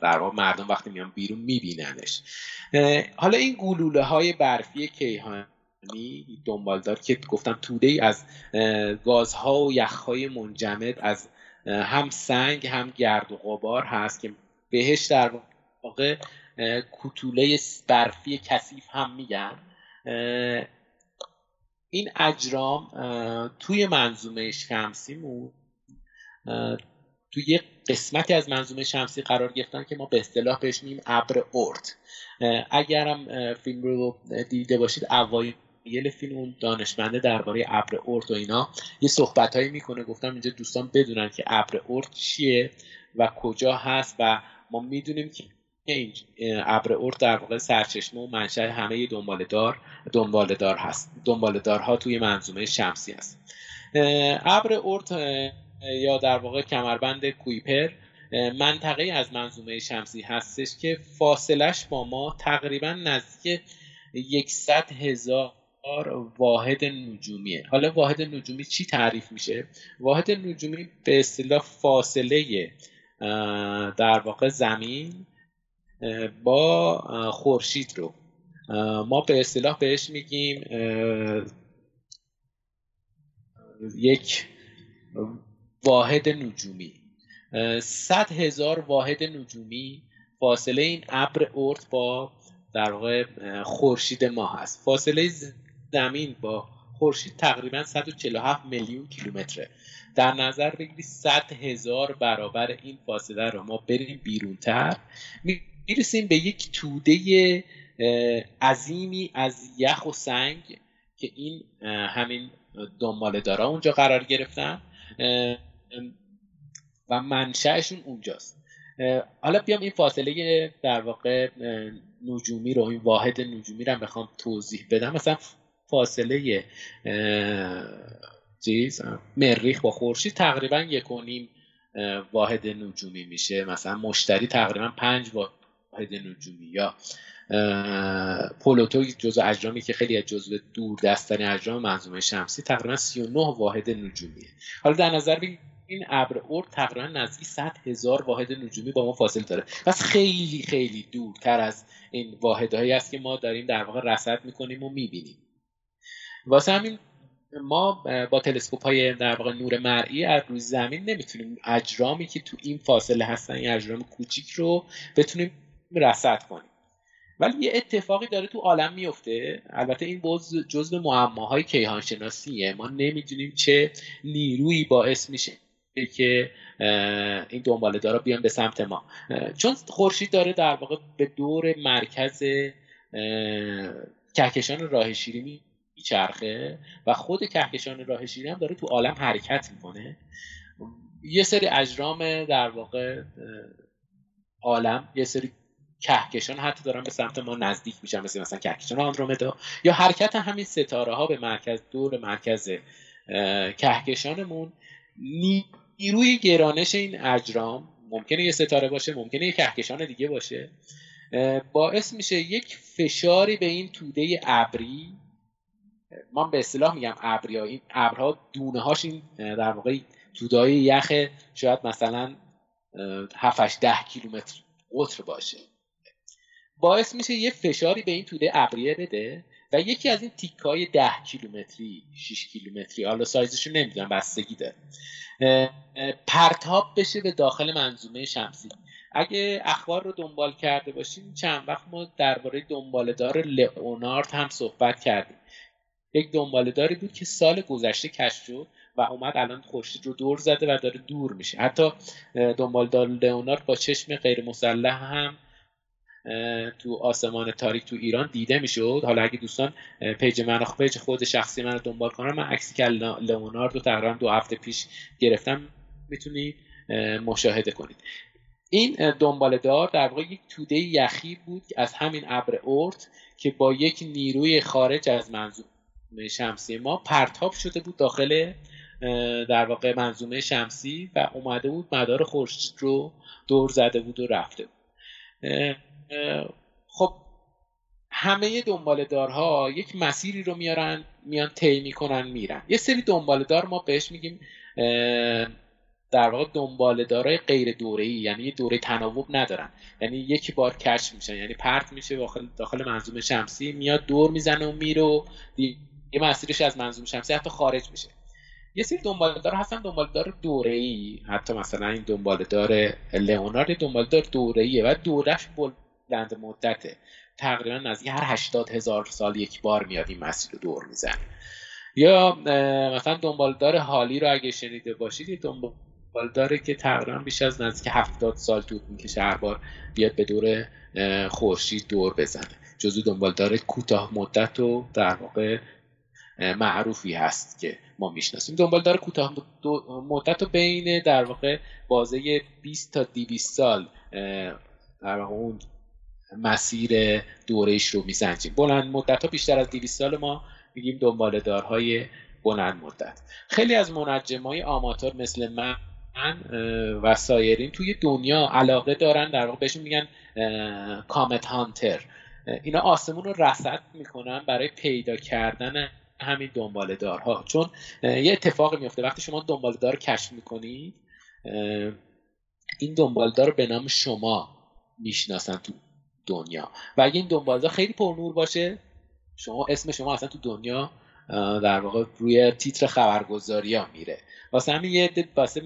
در واقع مردم وقتی میان بیرون میبیننش. حالا این گلوله های برفی کیهانی دنبالدار که گفتم توده ای از گازها و یخهای منجمد از هم سنگ هم گرد و غبار هست که بهش در واقع کتوله برفی کثیف هم میگن. این اجرام توی منظومه شمسیمون توی یه قسمتی از منظومه شمسی قرار گرفتن که ما به اصطلاح بهش میگیم ابر ارت. اگرم فیلم رو دیده باشید اوایل فیلم اون دانشمنده درباره ابر ارت و اینا یه صحبت هایی می‌کنه. گفتم اینجا دوستان بدونن که ابر ارت چیه و کجا هست و ما می‌دونیم که این ابر ارت در واقع سرچشمه و منشأ همه دنبالدار دنبالدار هست. دنبالدارها توی منظومه شمسی هست. ابر ارت یا در واقع کمربند کویپر. منطقه از منظومه شمسی هستش که فاصلش با ما تقریبا نزدیک یکصد هزار واحد نجومیه. حالا واحد نجومی چی تعریف میشه؟ واحد نجومی به اصطلاح فاصله در واقع زمین با خورشید رو. ما به اصطلاح بهش میگیم یک واحد نجومی. صد هزار واحد نجومی فاصله این ابر ارت با در واقع خورشید ما هست فاصله زمین با خورشید تقریبا 147 میلیون کیلومتره. در نظر بگیرید 100 هزار برابر این فاصله رو ما بریم بیرونتر می‌رسیم به یک توده عظیمی از یخ و سنگ که این همین دنباله دارا اونجا قرار گرفتن. و منشأشون اونجاست. حالا بیام این فاصله در واقع نجومی رو این واحد نجومی رو بخوام توضیح بدم. مثلا فاصله چیز مریخ با خورشید تقریبا یک و نیم واحد نجومی میشه. مثلا مشتری تقریبا پنج واحد نجومی یا پلوتو جزء اجرامی که خیلی از جزء دستن اجرام منظومه شمسی تقریبا 39 واحد نجومیه. حالا در نظر بگیرید این ابر اور تقریبا نزدیک 100 هزار واحد نجومی با ما فاصله داره. پس خیلی خیلی دورتر از این واحدهایی است که ما داریم در واقع رصد می‌کنیم و می‌بینیم. واسه همین ما با تلسکوپ های در واقع نور مرئی از روی زمین نمی‌تونیم اجرامی که تو این فاصله هستن این اجرام کوچیک رو بتونیم رصد کنیم. ولی یه اتفاقی داره تو عالم میفته البته این جزء معماهای کیهان شناسیه ما نمی‌دونیم چه نیرویی باعث میشه که این دنباله دارا بیان به سمت ما. چون خورشید داره در واقع به دور مرکز کهکشان راه شیری میچرخه و خود کهکشان راه شیری هم داره تو عالم حرکت می‌کنه. یه سری اجرام در واقع عالم یه سری کهکشان حتی دارن به سمت ما نزدیک میشن مثل مثلا کهکشان آندرومدا یا حرکت همین ستاره ها به مرکز دور مرکز کهکشانمون نیروی گرانش این اجرام ممکنه یه ستاره باشه ممکنه یه کهکشان دیگه باشه باعث میشه یک فشاری به این توده ابری من به اصطلاح میگم ابری این ابرها دونه هاش این در واقع تودای یخ شاید مثلا 7 ده کیلومتر قطر باشه. باعث میشه یه فشاری به این توده ابریه بده یکی از این تیکای ده کیلومتری 6 کیلومتری حالا سایزشو نمی‌دونم بستگی داره. پرتاب بشه به داخل منظومه شمسی. اگه اخبار رو دنبال کرده باشیم چند وقت ما درباره دنبالدار لئونارد هم صحبت کردیم. یک دنبالداری بود که سال گذشته کشف شد و اومد الان خورشید رو دور زده و داره دور میشه. حتی دنبالدار لئونارد با چشم غیر مسلح هم تو آسمان تاریک تو ایران دیده می‌شد. حالا اگه دوستان page من page خود شخصی من رو دنبال کنن من عکسی که لئونارد رو تقریبا دو هفته پیش گرفتم می‌تونید مشاهده کنید. این دنباله دار در واقع یک توده یخی بود از همین ابر اورت که با یک نیروی خارج از منظومه شمسی ما پرتاب شده بود داخل در واقع منظومه شمسی و اومده بود مدار خورشید رو دور زده بود و رفته بود. خب همه دنبالدارها یک مسیری رو میارن میان طی می‌کنن میرن. یه سری دنبالدار ما بهش میگیم در واقع دنبالدارای غیر دوره‌ای یعنی یه دوره تناوب ندارن. یعنی یکی بار کشف میشن یعنی پرت میشه داخل داخل منظومه شمسی میاد دور می‌زنه و میره و یه مسیرش از منظومه شمسی حتی خارج میشه. یه سری دنبالدار هستن دنبالدار دوره ای حتی مثلا این دنبالدار لئونارد دنبالدار دوره ایه و دورش بلند مدته. تقریبا نزدیک هر هشتاد هزار سال یک بار میاد این مسیر رو دور می‌زنه. یا مثلا دنبالدار حالی رو اگه شنیده باشید دنبالداره که تقریبا بیش از نزدیک هفتاد سال طول می‌کشه هر بار بیاد به دور خورشید دور بزنه. جزو دنبالدار کوتاه مدت و در واقع معروفی هست که ما می‌شناسیم. دنبالدار کوتاه مدت و بین در واقع بازه 20 تا 200 سال در واقع اون مسیر دورهش رو میسنجیم. بلند مدت ها بیشتر از 200 سال ما میگیم دنبالدارهای بلند مدت. خیلی از منجم های آماتور مثل من و سایرین توی دنیا علاقه دارن در واقع بهشون میگن کامت هانتر. اینا آسمون رو رصد می‌کنن برای پیدا کردن همین دنباله دارها. چون یه اتفاقی میفته وقتی شما دنباله دار کشف می‌کنید این دنبالدار رو به نام شما می‌شناسن تو دنیا. و اگه این دنبالدار خیلی پرنور باشه شما اسم شما اصلا تو دنیا در واقع روی تیتر خبرگزاری ها میره. واسه همین یه عده واسه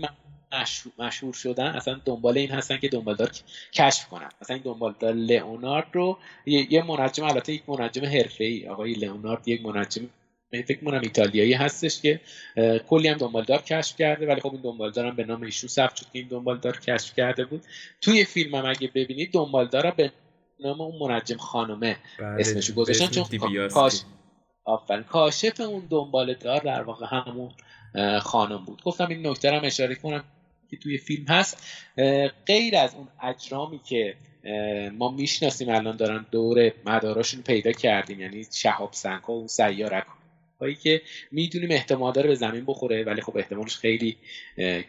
مشهور شدن اصلا دنبال این هستن که دنبالدار کشف کنن. مثلا این دنبالدار لئونارد رو یه منجم البته یک منجم حرفه‌ای. آقای لئونارد یک منجم فکر کنم ایتالیایی هستش که کلی هم دنبالدار کشف کرده ولی خب این دنبالدار هم به نام ایشون ثبت شد که این دنبالدار کشف کرده بود. توی فیلم هم اگه ببینید دنبالدار به نام اون منجم خانومه بله، اسمشو گذاشتن چون کاش آفرین. کاشف اون دنبالدار در واقع همون خانم بود. گفتم این نکته هم اشاره کنم که توی فیلم هست. غیر از اون اجرامی که ما می‌شناسیم الان دارن دور مداراشون پیدا کردیم یعنی شهاب سنگ ها و سیارک هایی که می‌دونیم احتمال داره به زمین بخوره ولی خب احتمالش خیلی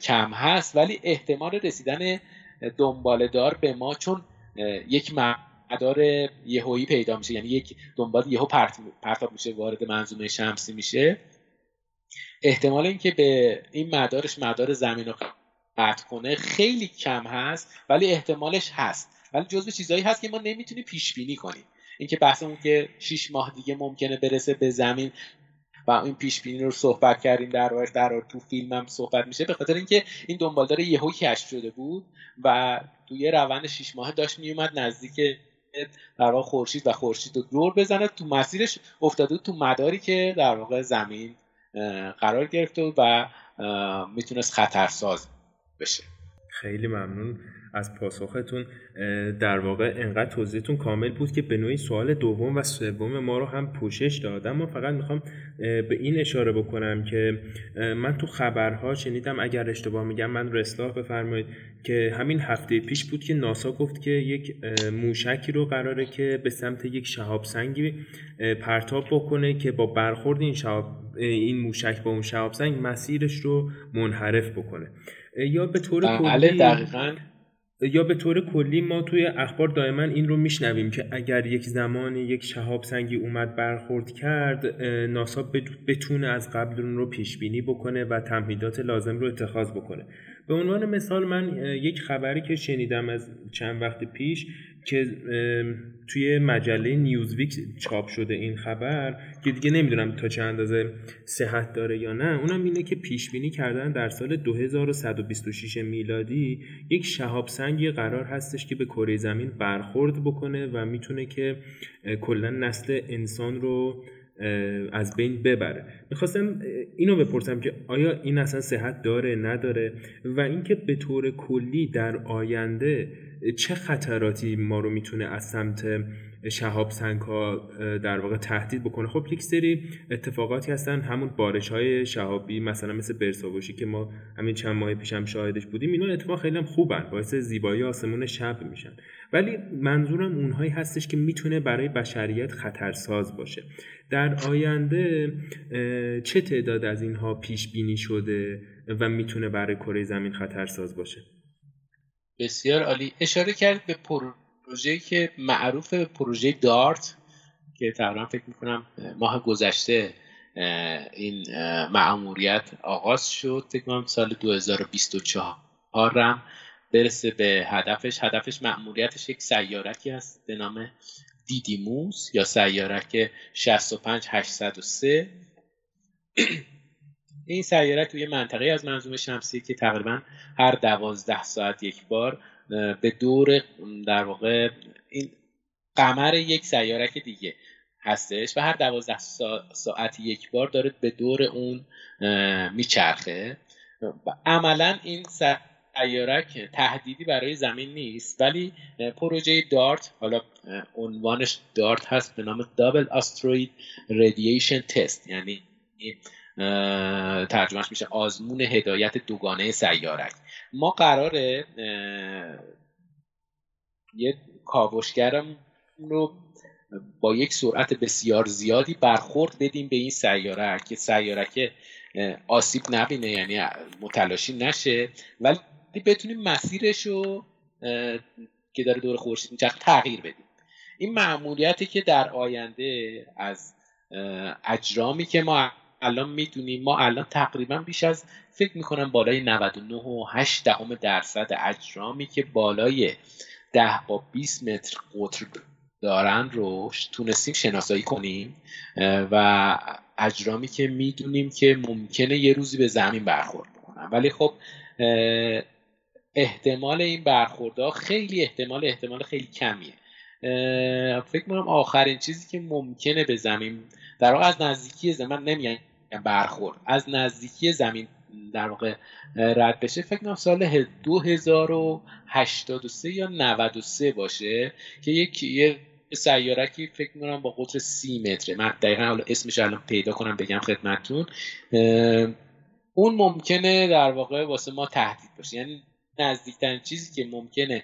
کم هست. ولی احتمال رسیدن دنباله دار به ما چون یک مدار یهویی پیدا میشه. یعنی یک دنبال یهو پرتاب میشه وارد منظومه شمسی میشه. احتمال اینکه به این مدارش مدار زمین رو قطع کنه خیلی کم هست ولی احتمالش هست. ولی جزو چیزهایی هست که ما نمی‌تونیم پیش بینی کنیم. اینکه بحثمون که 6 ماه دیگه ممکنه برسه به زمین و این پیش بینی رو صحبت کردیم در در تو فیلم هم صحبت میشه. به خاطر اینکه این دنبالدار یهو کشف شده بود و توی روند شیش ماه داشت میومد نزدیک در واقع خورشید و خورشید رو دور بزنه. تو مسیرش افتاده تو مداری که در واقع زمین قرار گرفته و می‌تونست خطرساز بشه. خیلی ممنون. از پاسختون در واقع انقدر توضیحتون کامل بود که به نوعی سوال دوم و سوم ما رو هم پوشش داد. اما فقط می‌خوام به این اشاره بکنم که من تو خبرها شنیدم اگر اشتباه میگم من رو اصلاح بفرمایید که همین هفته پیش بود که ناسا گفت که یک موشکی رو قراره که به سمت یک شهاب سنگی پرتاب بکنه که با برخورد این شهاب این موشک با اون شهاب سنگ مسیرش رو منحرف بکنه. یا به طور بله، کلی دقیقاً. یا به طور کلی ما توی اخبار دائما این رو میشنویم که اگر یک زمان یک شهاب سنگی اومد برخورد کرد ناسا بتونه از قبل اون رو پیش بینی بکنه و تمهیدات لازم رو اتخاذ بکنه. به عنوان مثال من یک خبری که شنیدم از چند وقت پیش که توی مجله نیوزویک چاپ شده این خبر که دیگه نمی‌دونم تا چه اندازه صحت داره یا نه اونم اینه که پیش بینی کردن در سال 2126 میلادی یک شهاب سنگی قرار هستش که به کره زمین برخورد بکنه و می‌تونه که کلا نسل انسان رو از بین ببره. می‌خواستم اینو بپرسم که آیا این اصلا صحت داره نداره؟ و اینکه به طور کلی در آینده چه خطراتی ما رو می‌تونه از سمت شهاب سنگ ها در واقع تهدید بکنه. خب یک سری اتفاقاتی هستن. همون بارش های شهابی مثلا مثل برساوشی که ما همین چند ماه پیش هم شاهدش بودیم اینا اتفاق خیلی هم خوبن. باعث زیبایی آسمون شب میشن. ولی منظورم اونهایی هستش که می‌تونه برای بشریت خطرساز باشه. در آینده چه تعداد از اینها پیش بینی شده و می‌تونه برای کره زمین خطرساز باشه؟ بسیار عالی. اشاره کرد به پروژه‌ای که معروف به پروژه دارت که تقریبا فکر می‌کنم ماه گذشته این معموریت آغاز شد. فکر کنم سال 2024 هم برسه به هدفش. هدفش معموریتش یک سیارکی هست به نام دیدیموس یا سیارک 65803 این سیاره توی منطقه از منظومه شمسی که تقریبا هر دوازده ساعت یک بار به دور در واقع این قمر یک سیارک دیگه هستش و هر دوازده ساعت یک بار داره به دور اون میچرخه. عملا این سیارک تهدیدی برای زمین نیست ولی پروژه دارت حالا عنوانش دارت هست به نام دابل استروید ردییشن تست یعنی ترجمهش میشه آزمون هدایت دوگانه سیارک. ما قراره یه کاوشگرم رو با یک سرعت بسیار زیادی برخورد بدیم به این سیارک. که سیارک آسیب نبینه یعنی متلاشی نشه. ولی بتونیم مسیرش رو که داره دور خورشید میچرخه تغییر بدیم. این معمولیتی که در آینده از اجرامی که ما الان می‌دونیم. ما الان تقریبا بیش از فکر می‌کنم بالای 99.8 دهم درصد اجرامی که بالای 10 با 20 متر قطر دارن رو تونستیم شناسایی کنیم و اجرامی که می‌دونیم که ممکنه یه روزی به زمین برخورد بکنن. ولی خب احتمال این برخوردها خیلی احتمال احتمال خیلی کمیه. فکر کنم آخرین چیزی که ممکنه به زمین در واقع از نزدیکی زمین نمیگم برخورد. از نزدیکی زمین در واقع رد بشه فکر کنم سال 2083 یا 93 باشه که یک یه سیارکی فکر می‌کنم با قطر سی متره. من دقیقا حالا اسمش الان پیدا کنم بگم خدمتتون. اون ممکنه در واقع واسه ما تهدید باشه. یعنی نزدیکترین چیزی که ممکنه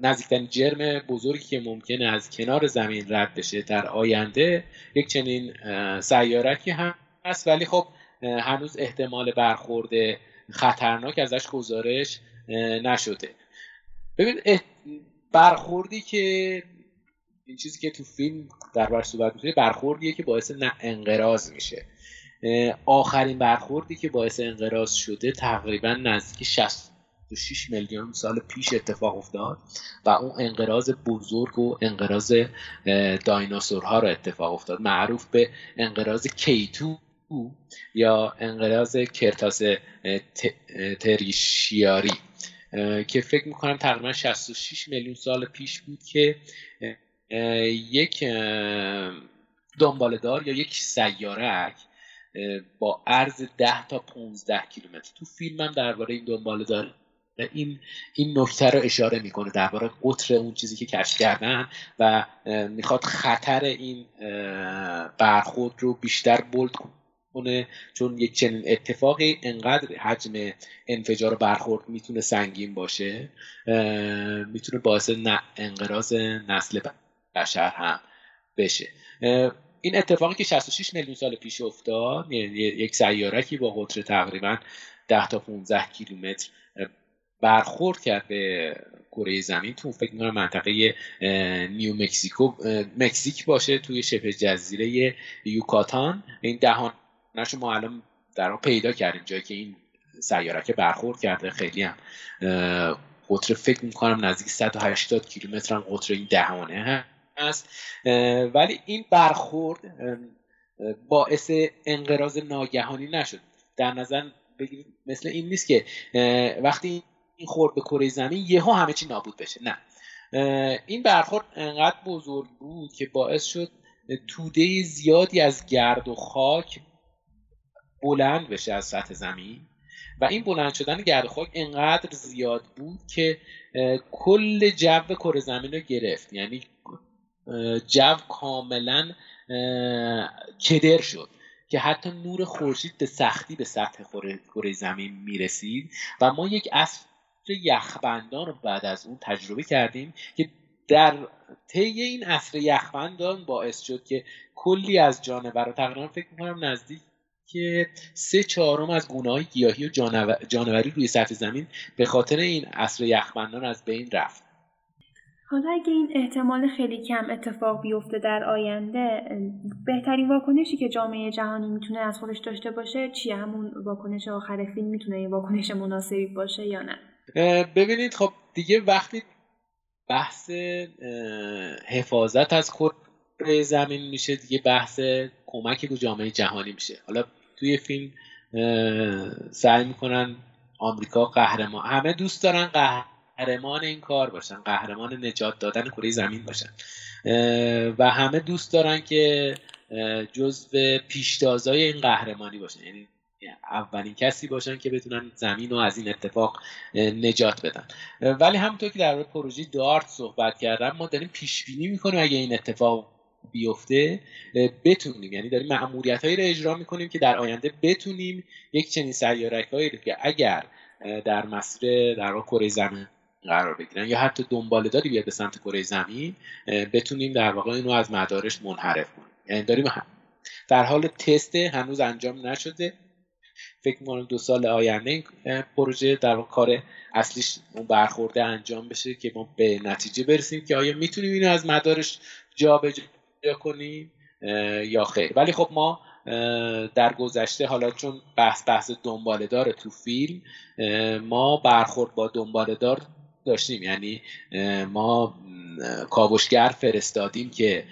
نزدیکترین جرم بزرگی که ممکنه از کنار زمین رد بشه در آینده یک چنین سیارکی هم هست ولی خب هنوز احتمال برخورد خطرناک ازش گزارش نشده. ببین برخوردی که این چیزی که تو فیلم در بر صحبت میشه برخوردیه که باعث انقراض میشه. آخرین برخوردی که باعث انقراض شده تقریبا نزدیک 60 66 میلیون سال پیش اتفاق افتاد و اون انقراض بزرگ و انقراض دایناسورها رو اتفاق افتاد. معروف به انقراض کیتو یا انقراض کرتاس تریشیاری که فکر می‌کنم تقریبا 66 میلیون سال پیش بود که یک دنبالدار یا یک سیارک با عرض 10 تا 15 کیلومتر. تو فیلمم درباره این دنبالدار این این نکته رو اشاره می‌کنه درباره قطر اون چیزی که کشف کردن و می‌خواد خطر این برخورد رو بیشتر بولد کنه. چون یک چنین اتفاقی انقدر حجم انفجار برخورد می‌تونه سنگین باشه می‌تونه باعث انقراض نسل بشر هم بشه. این اتفاقی که 66 میلیون سال پیش افتاد یعنی یک سیارکی با قطر تقریبا 10 تا 15 کیلومتر برخورد کرد به کره زمین تو فکر می‌کنم منطقه نیو مکزیکو مکزیک باشه توی شبه جزیره یوکاتان. این دهان نشو ما الان در پیدا کردیم. جایی که این سیارک برخورد کرده خیلی هم قطر فکر می‌کنم نزدیک 180 کیلومتر هم قطر این دهانه هست. ولی این برخورد باعث انقراض ناگهانی نشد. در نظر بگیرید مثل این نیست که وقتی این خورد به کره زمین یهو همه چی نابود بشه. نه. این برخورد انقدر بزرگ بود که باعث شد توده زیادی از گرد و خاک بلند بشه از سطح زمین. و این بلند شدن گرد خاک انقدر زیاد بود که کل جو کره زمین رو گرفت. یعنی جو کاملا کدر شد که حتی نور خورشید به سختی به سطح کره زمین می‌رسید. و ما یک اصل یخبندان رو بعد از اون تجربه کردیم که در طی این عصر یخبندان باعث شد که کلی از جانورا تقریبا فکر می‌کنم نزدیک که سه چهارم از گونه های گیاهی و جانوری روی سطح زمین به خاطر این عصر یخبندان از بین رفت. حالا اگه این احتمال خیلی کم اتفاق بیفته در آینده بهترین واکنشی که جامعه جهانی می‌تونه از خودش داشته باشه چیه همون واکنش آخر فیلم می‌تونه این واکنش مناسبی باشه یا نه؟ ببینید خب دیگه وقتی بحث حفاظت از کره زمین میشه دیگه بحث کمک به جامعه جهانی میشه. حالا توی فیلم سعی می‌کنن آمریکا قهرمان همه دوست دارن قهرمان این کار باشن قهرمان نجات دادن کره زمین باشن. و همه دوست دارن که جزو پیشتازای این قهرمانی باشن. یعنی اولین کسی باشن که بتونن زمین رو از این اتفاق نجات بدن. ولی همونطور که در پروژه دارت صحبت کردم ما داریم پیش بینی می‌کنیم اگه این اتفاق بیفته بتونیم. یعنی داریم معمولیت هایی رو اجرا می‌کنیم که در آینده بتونیم یک چنین سیارک هایی رو که اگر در مسیر در کره زمین قرار بگیرن یا حتی داری بیاد به سمت کره زمین بتونیم در واقع اینو از مدارش منحرف کنیم. یعنی داریم در حال تست هنوز انجام نشده. فکر می‌کنم دو سال آینده این پروژه در کار اصلیش اون برخورده انجام بشه که ما به نتیجه برسیم که آیا می‌تونیم اینو از مدارش جابجا کنیم یا خیر. ولی خب ما در گذشته حالا چون بحث بحث دنباله داره تو فیلم ما برخورد با دنباله دار داشتیم. یعنی ما کاوشگر فرستادیم که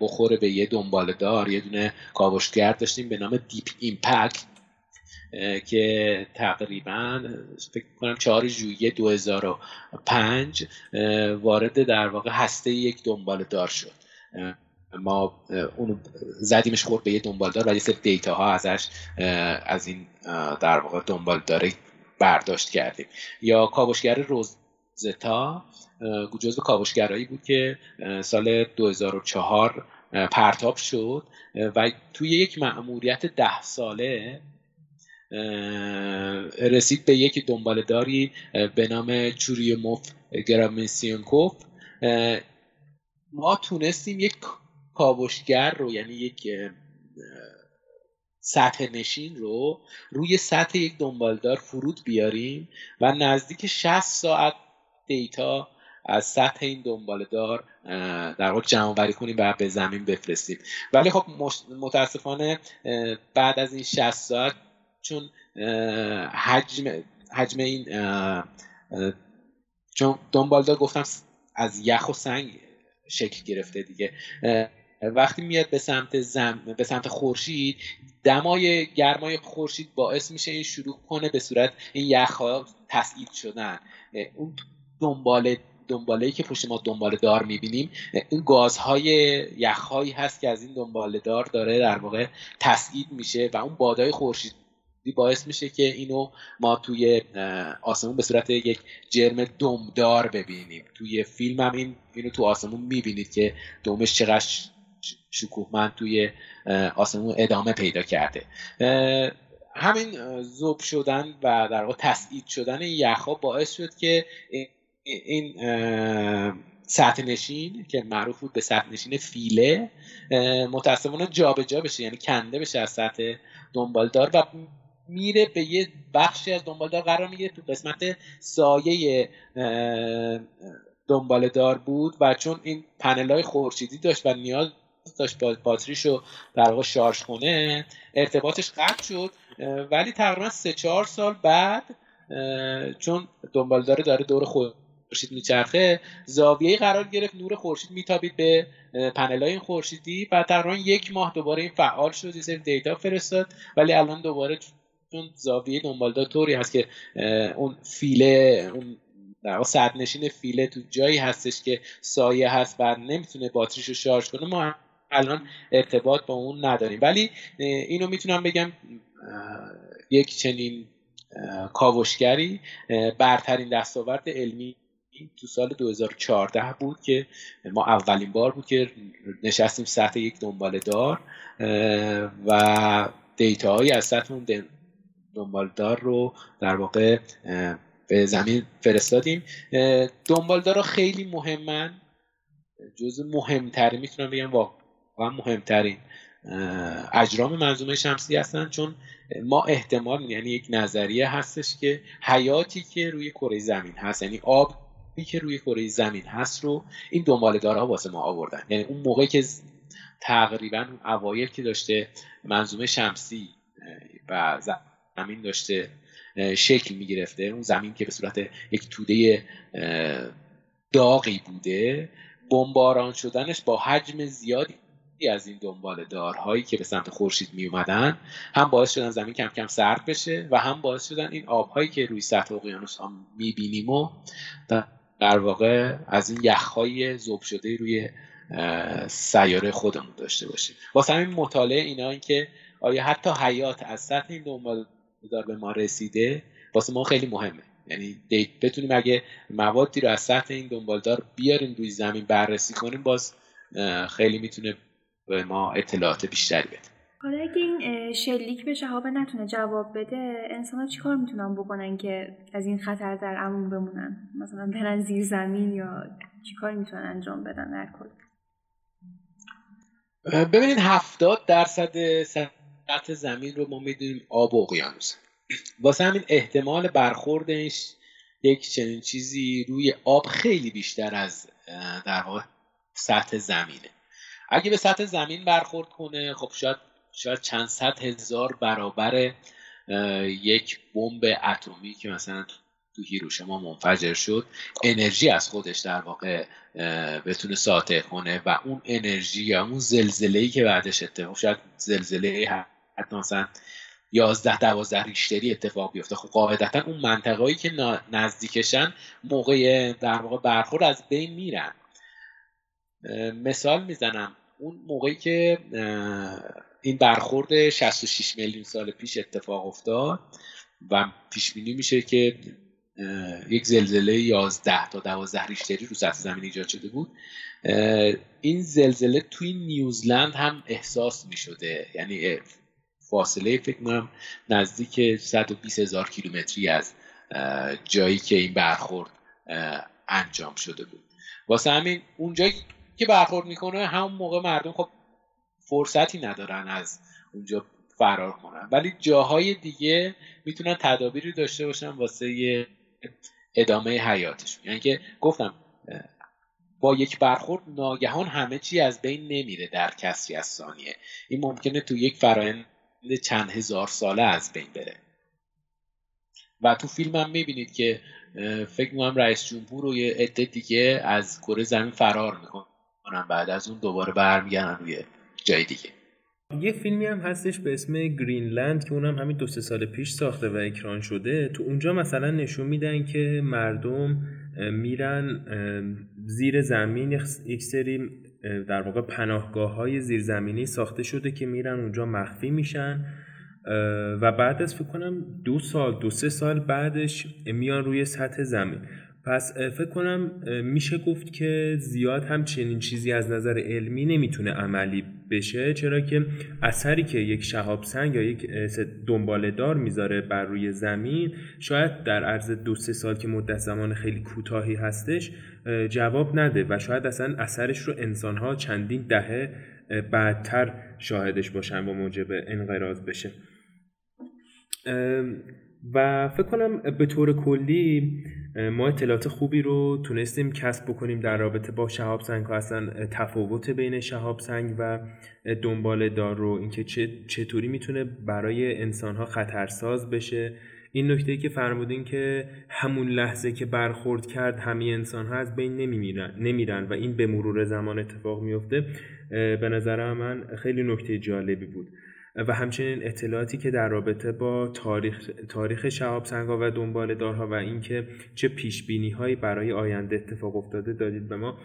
بخوره به یه دنباله دار یه دونه کاوشگر داشتیم به نام Deep Impact که تقریبا فکر کنم 4 ژوئیه 2005 وارد در واقع هسته یک دنبال دار شد ما اونو زدیمش خورد به یه دنبالدار و یه سری دیتا ها ازش از این در واقع دنبال داره برداشت کردیم. یا کاوشگر روزتا جزو کاوشگرایی بود که سال 2004 پرتاب شد و توی یک مأموریت ده ساله رسید به یک دنبالداری به نام چوریوموف گرامیسیونکوف ما تونستیم یک کاوشگر رو یعنی یک سطح نشین رو روی سطح یک دنبالدار فرود بیاریم و نزدیک 60 ساعت دیتا از سطح این دنبالدار در واقع جمع بری کنیم و به زمین بفرستیم. ولی خب متاسفانه بعد از این 60 ساعت چون حجم حجم این چون دنبالدار گفتم از یخ و سنگ شکل گرفته دیگه. وقتی میاد به سمت زم به سمت خورشید دمای گرمای خورشید باعث میشه این شروع کنه به صورت این یخ ها تسعید شدن. اون دنبال دنباله که پشت ما دنباله دار می‌بینیم این گازهای یخهایی هست که از این دنباله دار داره در واقع تسعید میشه و اون بادای خورشید باعث میشه که اینو ما توی آسمون به صورت یک جرم دمدار ببینیم. توی فیلم هم این اینو تو آسمون می‌بینید که دومش چقدر شکوهمند توی آسمون ادامه پیدا کرده. همین زوب شدن و در واقع تسعید شدن این یخها باعث شد که این سطح نشین که معروف بود به سطح نشین فیله متاسفانه جابجا بشه یعنی کنده بشه از سطح دنبالدار و میره به یه بخشی از دنبالدار قرار می‌گیره تو قسمت سایه دنبالدار بود و چون این پنل های خورشیدی داشت و نیاز داشت باتریش رو در واقع شارژ کنه ارتباطش قطع شد ولی تقریبا سه چهار سال بعد چون دنبالدار داره دور خود خورشید میچرخه زاویه قرار گرفت نور خورشید میتابید به پنل این خورشیدی و تقریبا یک ماه دوباره این فعال شد یه دیتا فرستاد ولی الان دوباره چون زاویه دنبالدار طوری هست که اون فیله اون در صد نشین فیله تو جایی هستش که سایه هست و نمی‌تونه باتریش رو شارژ کنه ما الان ارتباط با اون نداریم. ولی اینو می‌تونم بگم یک چنین کاوشگری برترین دستاورد علمی تو سال 2014 بود که ما اولین بار بود که نشستیم سطح یک دنبال دار و دیتا های از سطح اون دنبالدار رو در واقع به زمین فرستادیم. دنبالدار خیلی مهمن. جز مهمترین می‌تونم بگم واقعا مهمترین اجرام منظومه شمسی هستن چون ما احتمال یعنی یک نظریه هستش که حیاتی که روی کره زمین هست یعنی آب که روی کره زمین هست رو این دنبالدارها واسه ما آوردن. یعنی اون موقع که تقریبا اوایل که داشته منظومه شمسی و زمین داشته شکل می‌گرفته اون زمین که به صورت یک توده داغی بوده بمباران شدنش با حجم زیادی از این دنبال دارهایی که به سمت خورشید می اومدن هم باعث شدن زمین کم کم سرد بشه و هم باعث شدن این آبهایی که روی سطح اقیانوس ها می‌بینیم و در واقع از این یخهای ذوب شده روی سیاره خودمون داشته باشیم. واسه همین مطالعه اینا این که آیا حتی حیات از سطح این دنبال دار به ما رسیده واسه ما خیلی مهمه. یعنی بتونیم اگه موادی رو از سطح این دنبالدار بیاریم روی زمین بررسی کنیم باز خیلی می‌تونه به ما اطلاعات بیشتری بده. حالا اگه این شلیک به شهاب نتونه جواب بده انسان ها چیکار می‌تونن بکنن که از این خطر در امون بمونن؟ مثلا برن زیر زمین یا چیکار می‌تونن انجام بدن در کل؟ ببینید هفتاد درصد سطح زمین رو ما می‌دونیم آب و اقیانوس. واسه همین احتمال برخوردش یک چنین چیزی روی آب خیلی بیشتر از در واقع سطح زمینه. اگه به سطح زمین برخورد کنه خب شاید شاید چند صد هزار برابر یک بمب اتمی که مثلا تو هیروشما منفجر شد انرژی از خودش در واقع بتونه ساطع کنه و اون انرژی یا اون زلزله ای که بعدش اتفاق شاید زلزله حتی مثلا 11 12 ریشتری اتفاق بیفته. خب قاعدتا اون منطقه‌ای که نزدیکشن موقع در واقع برخورد از بین میرن. مثال می‌زنم. اون موقعی که این برخورد 66 میلیون سال پیش اتفاق افتاد و پیش بینی میشه که یک زلزله 11 تا 12 ریشتری رو سطح زمین ایجاد شده بود این زلزله توی نیوزلند هم احساس می‌شده. یعنی فاصله فکر کنم نزدیک 120 هزار کیلومتری از جایی که این برخورد انجام شده بود. واسه همین اونجایی که برخورد می‌کنه همون موقع مردم خب فرصتی ندارن از اونجا فرار کنن. ولی جاهای دیگه می‌تونن تدابیری داشته باشن واسه ادامه حیاتشون. یعنی که گفتم با یک برخورد ناگهان همه چی از بین نمیره در کسری از ثانیه. این ممکنه تو یک فرایند چند هزار ساله از بین بره. و تو فیلم هم می‌بینید که فکر می‌کنم رئیس جمهور و یه عده دیگه از کره زمین فرار می‌کنن. بعد از اون دوباره برمیگردن روی جای دیگه. یه فیلمی هم هستش به اسم گرینلند که اونم همین دو سه سال پیش ساخته و اکران شده. تو اونجا مثلا نشون میدن که مردم میرن زیر زمین یک سری در واقع پناهگاه های زیرزمینی ساخته شده که میرن اونجا مخفی میشن. و بعد از فکر کنم دو سال دو سه سال بعدش میان روی سطح زمین. پس فکر کنم میشه گفت که زیاد هم چنین چیزی از نظر علمی نمی‌تونه عملی بشه چرا که اثری که یک شهاب سنگ یا یک دنباله دار می‌ذاره بر روی زمین شاید در عرض دو سه سال که مدت زمان خیلی کوتاهی هستش جواب نده و شاید اصلا اثرش رو انسانها چندین دهه بعدتر شاهدش باشن و موجب انقراض بشه. و فکر کنم به طور کلی ما اطلاعات خوبی رو تونستیم کسب بکنیم در رابطه با شهاب سنگ ها اصلا تفاوت بین شهاب سنگ و دنبال دار رو اینکه چطوری می‌تونه برای انسان ها خطرساز بشه. این نکته که فرمودین که همون لحظه که برخورد کرد همه انسان ها از بین نمیرن, نمیرن و این به مرور زمان اتفاق میفته به نظر من خیلی نکته جالبی بود. و همچنین اطلاعاتی که در رابطه با تاریخ, تاریخ شهاب سنگا و دنبال دارها و اینکه چه پیش بینی هایی برای آینده اتفاق افتاده دادید به ما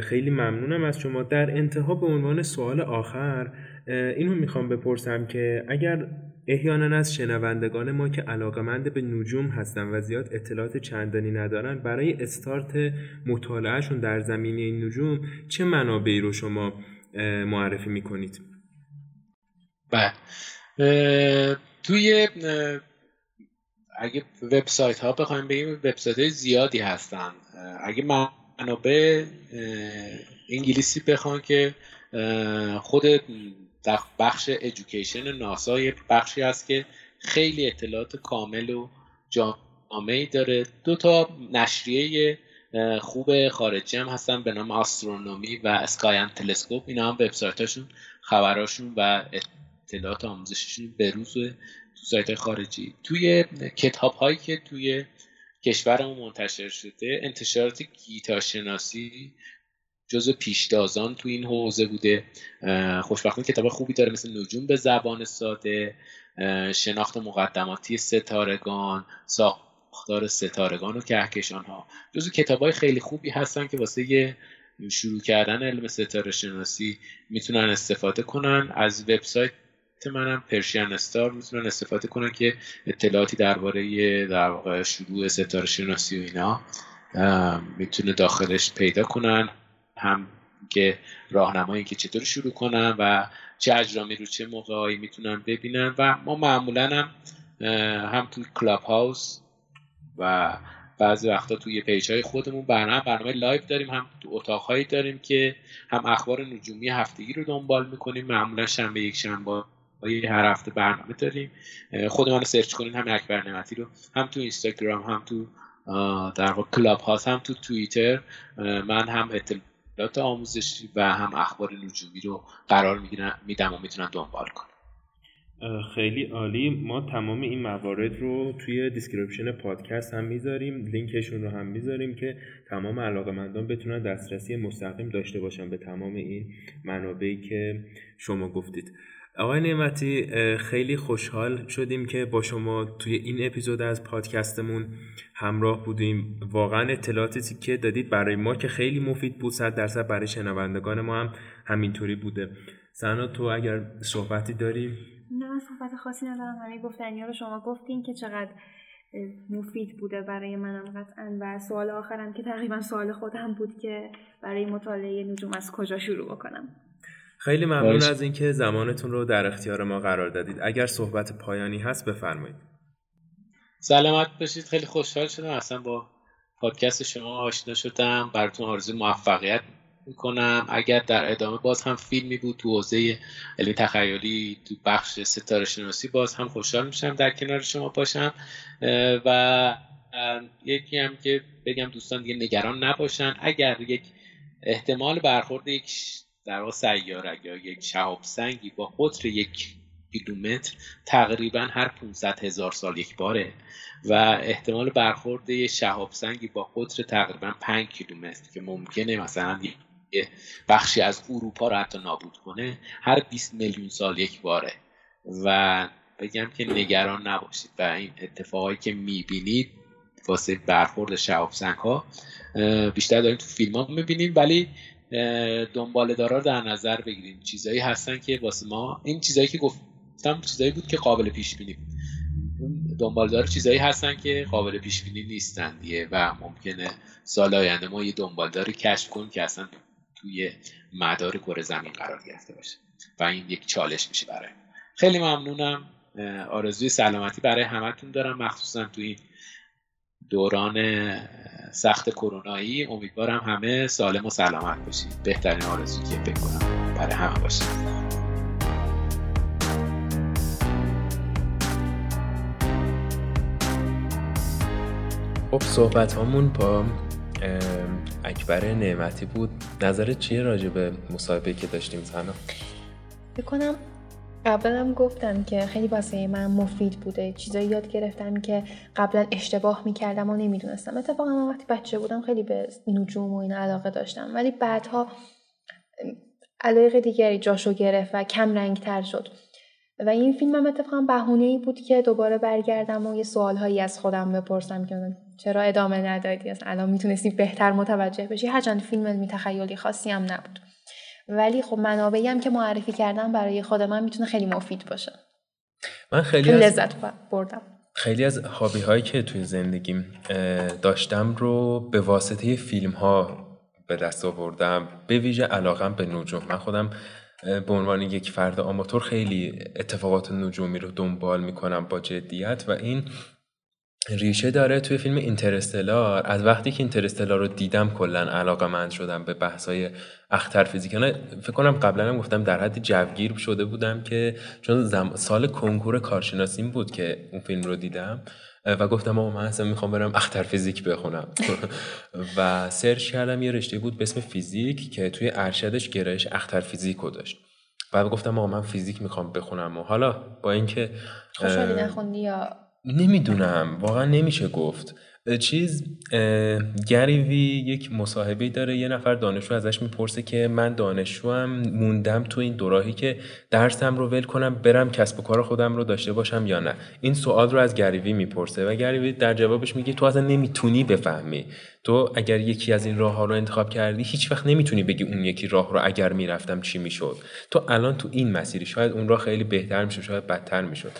خیلی ممنونم از شما در انتها به عنوان سوال آخر اینو می‌خوام بپرسم که اگر احیانا از شنوندگان ما که علاقمند به نجوم هستن و زیاد اطلاعات چندانی ندارن برای استارت مطالعهشون در زمینه نجوم چه منابعی رو شما معرفی می‌کنید؟ بله. توی اگه وبسایت ها بخوایم بگیم وبسایت های زیادی هستن. اگه منابع انگلیسی بخوان که خود در بخش ادویکیشن ناسا یه بخشی هست که خیلی اطلاعات کامل و جامعی داره. دو تا نشریه خوب خارجی هم هستن به نام آسترونومی و اسکاین تلسکوپ اینا هم وبسایتاشون خبراشون و اطلاعات آموزشیشون بروز تو سایت خارجی. توی کتاب هایی که توی کشورمون منتشر شده انتشارات گیتا شناسی جزو پیشتازان تو این حوزه بوده. خوشبختانه کتاب خوبی داره مثل نجوم به زبان ساده شناخت مقدماتی ستارگان ساختار ستارگان و کهکشان ها جزو کتاب های خیلی خوبی هستن که واسه شروع کردن علم ستاره شناسی می‌تونن استفاده کنن. از وبسایت منم Persian Star می‌تونن استفاده کنن که اطلاعاتی درباره در واقع شروع ستاره شناسی و اینا می‌تونه داخلش پیدا کنن. هم که راهنمایی که چطور شروع کنن و چه اجرامی رو چه موقعهایی می‌تونن ببینن و ما معمولا هم هم توی کلاب هاوس و بعضی وقتا توی page های خودمون برنامه برنامه live داریم هم تو اتاقهایی داریم که هم اخبار نجومی هفتگی رو دنبال می‌کنیم. معمولا شنبه یک شنبه هر هفته برنامه داریم. خود من search کنین هم اکبر نعمتی رو. هم تو اینستاگرام هم تو در واقع کلاب هاوس هم تو توییتر. من هم اطلاعات آموزشی و هم اخبار نجومی رو قرار میدم و می‌تونن دنبال کنن خیلی عالی. ما تمام این موارد رو توی description پادکست هم می‌ذاریم. لینکشون رو هم می‌ذاریم که تمام علاقه بتونن دسترسی مستقیم داشته باشن به تمام این منابعی که شما گفتید. آقای نعمتی خیلی خوشحال شدیم که با شما توی این اپیزود از پادکستمون همراه بودیم. واقعا اطلاعاتی که دادید برای ما که خیلی مفید بود. صد درصد برای شنوندگان ما هم همینطوری بوده. سنا تو اگر صحبتی داری؟ نه صحبت خاصی ندارم. همه گفتنی رو شما گفتین که چقدر مفید بوده برای منم قطعا. و سوال آخرم که تقریبا سوال خودم بود که برای مطالعه نجوم از کجا شروع بکنم. خیلی ممنون از اینکه زمانتون رو در اختیار ما قرار دادید. اگر صحبت پایانی هست بفرمایید. سلامت باشید. خیلی خوشحال شدم اصلا با پادکست شما آشنا شدم. براتون آرزو موفقیت می‌کنم. اگر در ادامه باز هم فیلمی بود تو حوزه علمی تخیلی تو بخش ستاره شناسی باز هم خوشحال میشم در کنار شما باشم. و یکی هم که بگم دوستان دیگه نگران نباشن اگر یک احتمال برخورد یک در واقع سیاره یا یک شهاب سنگی با قطر یک کیلومتر تقریبا هر 500 هزار سال یک باره و احتمال برخورد شهاب سنگی با قطر تقریبا 5 کیلومتر که ممکنه مثلا یه بخشی از اروپا رو حتی نابود کنه هر 20 میلیون سال یک باره. و بگم که نگران نباشید و این اتفاقایی که می‌بینید واسه برخورد شهاب سنگ ها بیشتر داریم تو فیلم ها می‌بینیم ولی دنبال دارا در نظر بگیریم. چیزایی هستن که واسه ما این چیزایی که گفتم چیزایی بود که قابل پیش بینی دنبال دار چیزایی هستن که قابل پیش بینی نیستن دیگه و ممکنه سال آینده ما یه دنبالداری کشف کنیم که اصلا توی مدار کره زمین قرار گرفته باشه و این یک چالش میشه برای. خیلی ممنونم. آرزوی سلامتی برای همتون دارم. مخصوصا توی دوران سخت کرونایی. امیدوارم همه سالم و سلامت باشید. بهترین آرزوی که بکنم برای همه باشه. خب صحبت همون با اکبر نعمتی بود. نظرت چیه راجع به مصاحبه که داشتیم سنا؟ بکنم اولم گفتم که خیلی واسه من مفید بوده. چیزایی یاد گرفتم که قبلا اشتباه می‌کردم و نمی‌دونستم. اتفاقا من وقتی بچه بودم خیلی به نجوم و این علاقه داشتم. ولی بعدها علاقه دیگری جاشو گرفت و کم رنگ تر شد. و این فیلم هم اتفاقا بهونه ای بود که دوباره برگردم و یه سوالهایی از خودم بپرسم که چرا ادامه ندادی؟ اصلا الان می‌تونستی بهتر متوجه بشی؟ هرچند فیلم تخیلی خاصی هم نبود. ولی خب منابعی هم که معرفی کردم برای خود من می‌تونه خیلی مفید باشه. من خیلی, لذت بردم. خیلی از هابی هایی که توی زندگیم داشتم رو به واسطه فیلم ها به دست آوردم به ویژه علاقم به نجوم. من خودم به عنوان یک فرد آماتور خیلی اتفاقات نجومی رو دنبال می‌کنم با جدیت و این ریشه داره توی فیلم اینترستلار. از وقتی که اینترستلار رو دیدم کلا علاقه مند شدم به بحثای اختر فیزیک فکر کنم قبلا هم گفتم در حد جوگیر شده بودم که چون سال کنکور کارشناسیم بود که اون فیلم رو دیدم و گفتم آقا من اصلا می‌خوام برم اختر فیزیک بخونم. و search کردم یه رشته بود به اسم فیزیک که توی ارشدش گرایش اختر فیزیک رو داشت. بعد گفتم آقا من فیزیک می‌خوام بخونم و حالا با اینکه خوشحالی نخوندی یا نمی‌دونم. واقعا نمیشه گفت. چیز گریوی یک مصاحبه داره. یه نفر دانشجو ازش می‌پرسه که من دانشجوم موندم تو این دوراهی که درسم رو ول کنم برم کسب و کار خودم رو داشته باشم یا نه. این سوال رو از گریوی می‌پرسه و گریوی در جوابش میگه تو اصلا نمی‌تونی بفهمی. تو اگر یکی از این راه ها رو انتخاب کردی هیچ وقت نمی‌تونی بگی اون یکی راه رو اگر می‌رفتم چی می‌شد. تو الان تو این مسیری شاید اون راه خیلی بهتر میشه شاید بدتر می‌شد.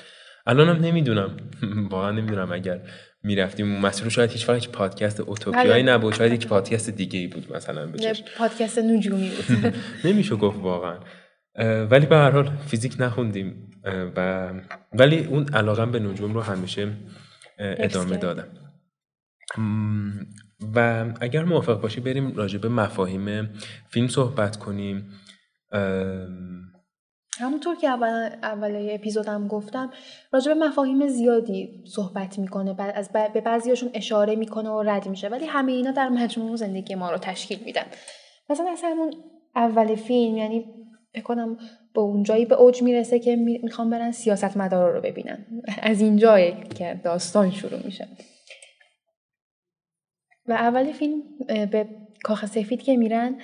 الانم نمی‌دونم. واقعا نمی‌دونم اگر می‌رفتیم رو شاید هیچ وقت پادکست اوتوپیایی بله. نبود. شاید یک پادکست دیگه ای بود مثلا بچش پادکست نجومی بود. نمیشه گفت واقعا. ولی به هر حال فیزیک نخوندیم و ولی اون علاقم به نجوم رو همیشه ادامه دادم. و اگر موافق باشی بریم راجع به مفاهیم فیلم صحبت کنیم. همونطور که اول اول اپیزودم گفتم راجع به مفاهیم زیادی صحبت می‌کنه از به بعضیاشون اشاره می‌کنه و رد میشه ولی همه اینا در مجموع زندگی ما رو تشکیل میدن. مثلا از همون اول فیلم یعنی بکنم به اون جایی به اوج می‌رسه که می‌خوام برن سیاست مدارا رو ببینن. از این جایی که داستان شروع میشه. و اول فیلم به کاخ سفید که میرن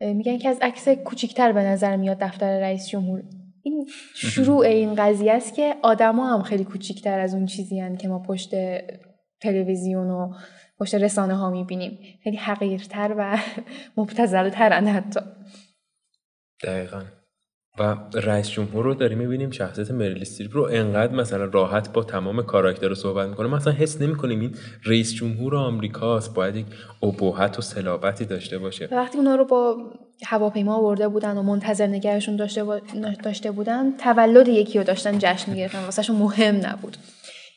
میگن که از عکس کوچیکتر به نظر میاد دفتر رئیس جمهور. این شروع این قضیه است که آدما هم خیلی کوچیکتر از اون چیزی هن که ما پشت تلویزیون و پشت رسانه ها می‌بینیم. خیلی حقیرتر و مبتزلترن حتی. دقیقا. و رئیس جمهور رو داریم می‌بینیم شخصیت مریل استریپ رو انقدر مثلا راحت با تمام کاراکتر رو صحبت می‌کنه. مثلا حس نمی‌کنیم این رئیس جمهور آمریکاست باید یک ابهت و صلابتی داشته باشه. وقتی اونا رو با هواپیما آورده بودن و منتظر نگهشون داشته, داشته بودن تولد یکی رو داشتن جشن می‌گرفتن. واسهشون مهم نبود.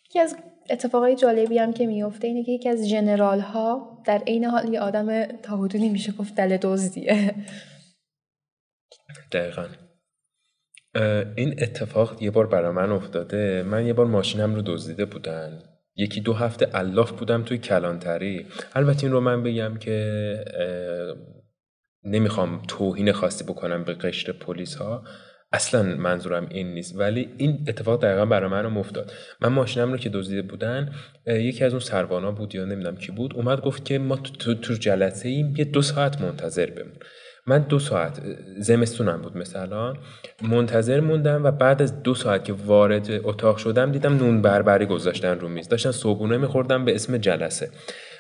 یکی از اتفاقای جالبی هم که میفته اینه که یکی از جنرال ها در عین حال یه آدم تا حدودی میشه گفت دل دزدیه. دقیقا. این اتفاق یه بار برای من افتاده. من یه بار ماشینم رو دزدیده بودن. یکی دو هفته الاف بودم توی کلانتری. البته این رو من بگم که نمی‌خوام توهین خاصی بکنم به قشر پلیس ها اصلا منظورم این نیست. ولی این اتفاق دقیقا برای من افتاد. من ماشینم رو که دزدیده بودن یکی از اون سربانا بود یا نمی‌دونم کی بود اومد گفت که ما تو, تو جلسه ایم یه دو ساعت منتظر بمون. من دو ساعت زمستونم بود مثلا. منتظر موندم و بعد از دو ساعت که وارد اتاق شدم دیدم نون بربری گذاشتن رو میز. داشتن صبحونه میخوردم به اسم جلسه.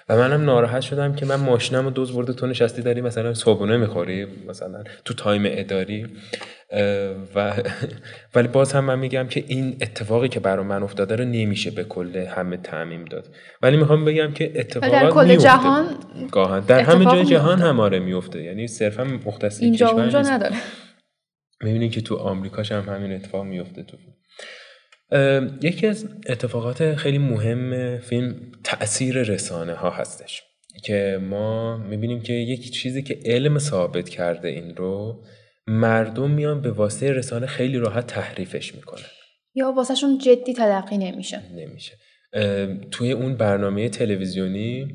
و منم ناراحت شدم که من ماشینم رو دوز برده تو نشستی داری مثلا صبحونه می‌خوری مثلا تو تایم اداری. و ولی باز هم من میگم که این اتفاقی که برای من افتاده رو نمیشه به کل همه تعمیم داد. ولی می‌خوام بگم که اتفاقات در کل جهان گاهن. در همه جای جهان هم آره میفته. یعنی صرفا مختص اینجا اونجا نداره. می‌بینید که تو آمریکاش هم همین اتفاق میفته تو یکی از اتفاقات خیلی مهم فیلم تاثیر رسانه ها هستش. که ما می‌بینیم که یک چیزی که علم ثابت کرده این رو مردم میان به واسطه رسانه خیلی راحت تحریفش می‌کنن. یا واسهشون جدی تلقی نمیشه. نمیشه. توی اون برنامه تلویزیونی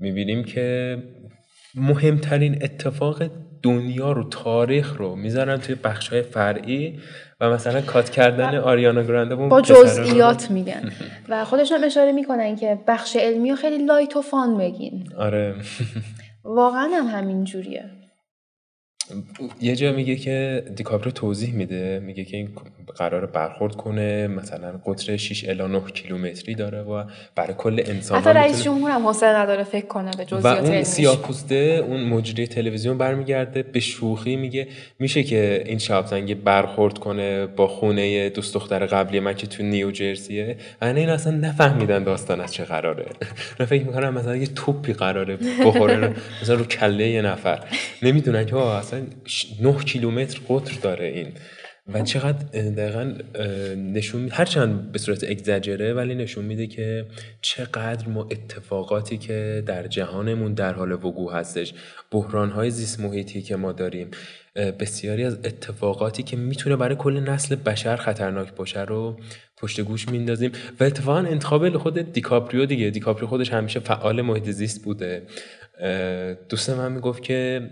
می‌بینیم که مهمترین اتفاق دنیا رو تاریخ رو می‌ذارن توی بخش های فرعی و مثلا cut کردن آریانا گرانده با جزئیات میگن. و خودشون اشاره می‌کنن که بخش علمی رو خیلی light و fun بگین. آره. واقعا هم همین جوریه. یه جا میگه که دیکاپریو توضیح میده میگه که این قرار برخورد کنه مثلا قطر 6 الی 9 کیلومتری داره و برای کل انسان حتی رئیس جمهور هم حوصله نداره فکر کنه به جزئیات و اون سیاپوسته اون مجری تلویزیون برمیگرده به شوخی میگه میشه که این شابزنگ برخورد کنه با خونه دوست دختر قبلی من که تو نیوجرسیه انا این اصلا نفهمیدن داستان از چه قراره. من فکر می‌کنم مثلا یه توپی قراره بخوره مثلا رو کله یه نفر. نمی‌دونن که اصلا 9 کیلومتر قطر داره این. و چقدر دقیقا نشون هرچند به صورت اگزجره ولی نشون میده که چقدر ما اتفاقاتی که در جهانمون در حال وقوع هستش. بحرانهای زیست محیطی که ما داریم بسیاری از اتفاقاتی که می‌تونه برای کل نسل بشر خطرناک باشه رو پشت گوش میندازیم و اتفاقا انتخاب خود دیکاپریو دیگه. دیکاپریو خودش همیشه فعال محیط زیست بوده. دوست من می‌گفت که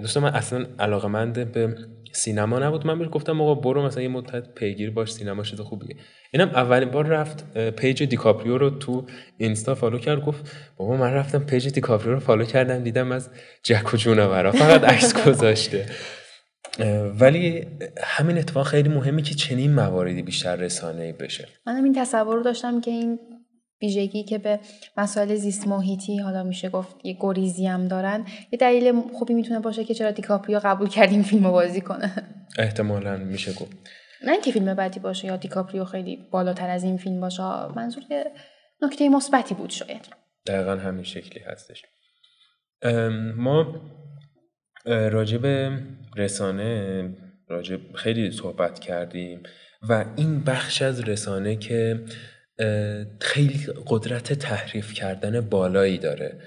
دوست من اصلا علاقه به سینما نبود. من بهش گفتم آقا برو مثلا یه مدت پیگیر باش سینما شده خوبیه اینم اولین بار رفت page دیکاپریو رو تو اینستا follow کرد. گفت بابا من رفتم page دیکاپریو رو follow کردم دیدم از جک و جونورا فقط عکس گذاشته. ولی همین اتفاق خیلی مهمه که چنین مواردی بیشتر رسانه‌ای بشه. منم این تصور رو داشتم که این ویژگی که به مسائل زیست محیطی حالا میشه گفت یه گریزی هم دارن یه دلیل خوبی می‌تونه باشه که چرا دیکاپریو قبول کرد این فیلم بازی کنه. احتمالا میشه گفت. نه اینکه فیلم بعدی باشه یا دیکاپریو خیلی بالاتر از این فیلم باشه منظور که نکته مثبتی بود شاید. دقیقا همین شکلی هستش. ما راجب رسانه راجب خیلی صحبت کردیم و این بخش از رسانه که خیلی قدرت تحریف کردن بالایی داره.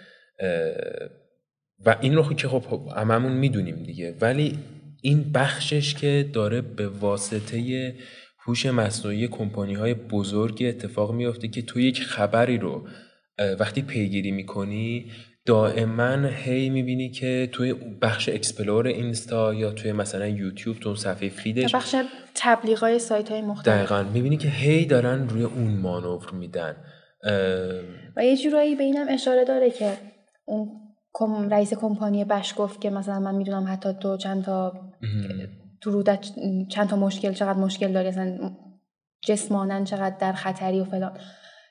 و این رو که خب هممون می‌دونیم دیگه. ولی این بخشش که داره به واسطه هوش مصنوعی کمپانی های بزرگی اتفاق میافته که تو یک خبری رو وقتی پیگیری می‌کنی دائما هی می‌بینی که توی بخش explore اینستا یا توی مثلا یوتیوب تو صفحه feed ش بخش تبلیغ های سایت های مختلف. دقیقا. می‌بینی که هی دارن روی اون مانور میدن. و یه جورایی به اینم اشاره داره که اون رئیس کمپانی بش گفت که مثلا من می‌دونم حتی تو چند تا تو رودت چند تا مشکل چقدر مشکل داری اصلا جسمانن چقدر در خطری و فلان.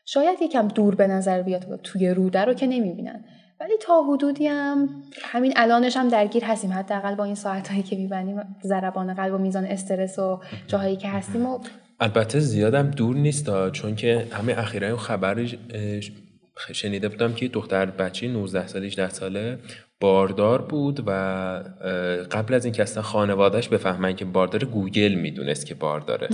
شاید یکم دور به نظر بیاد توی روده رو که نمی‌بینن. ولی تا حدودی هم همین الانش هم درگیر هستیم. حداقل با این ساعت هایی که میبندیم ضربان قلب و میزان استرس و جاهایی که هستیم و البته زیادم دور نیست چون که همه اخیرا خبر شنیده بودم که دختر بچه 19 ساله 18 ساله باردار بود و قبل از اینکه اصلا خانوادهش بفهمن که باردار گوگل می‌دونست که بارداره.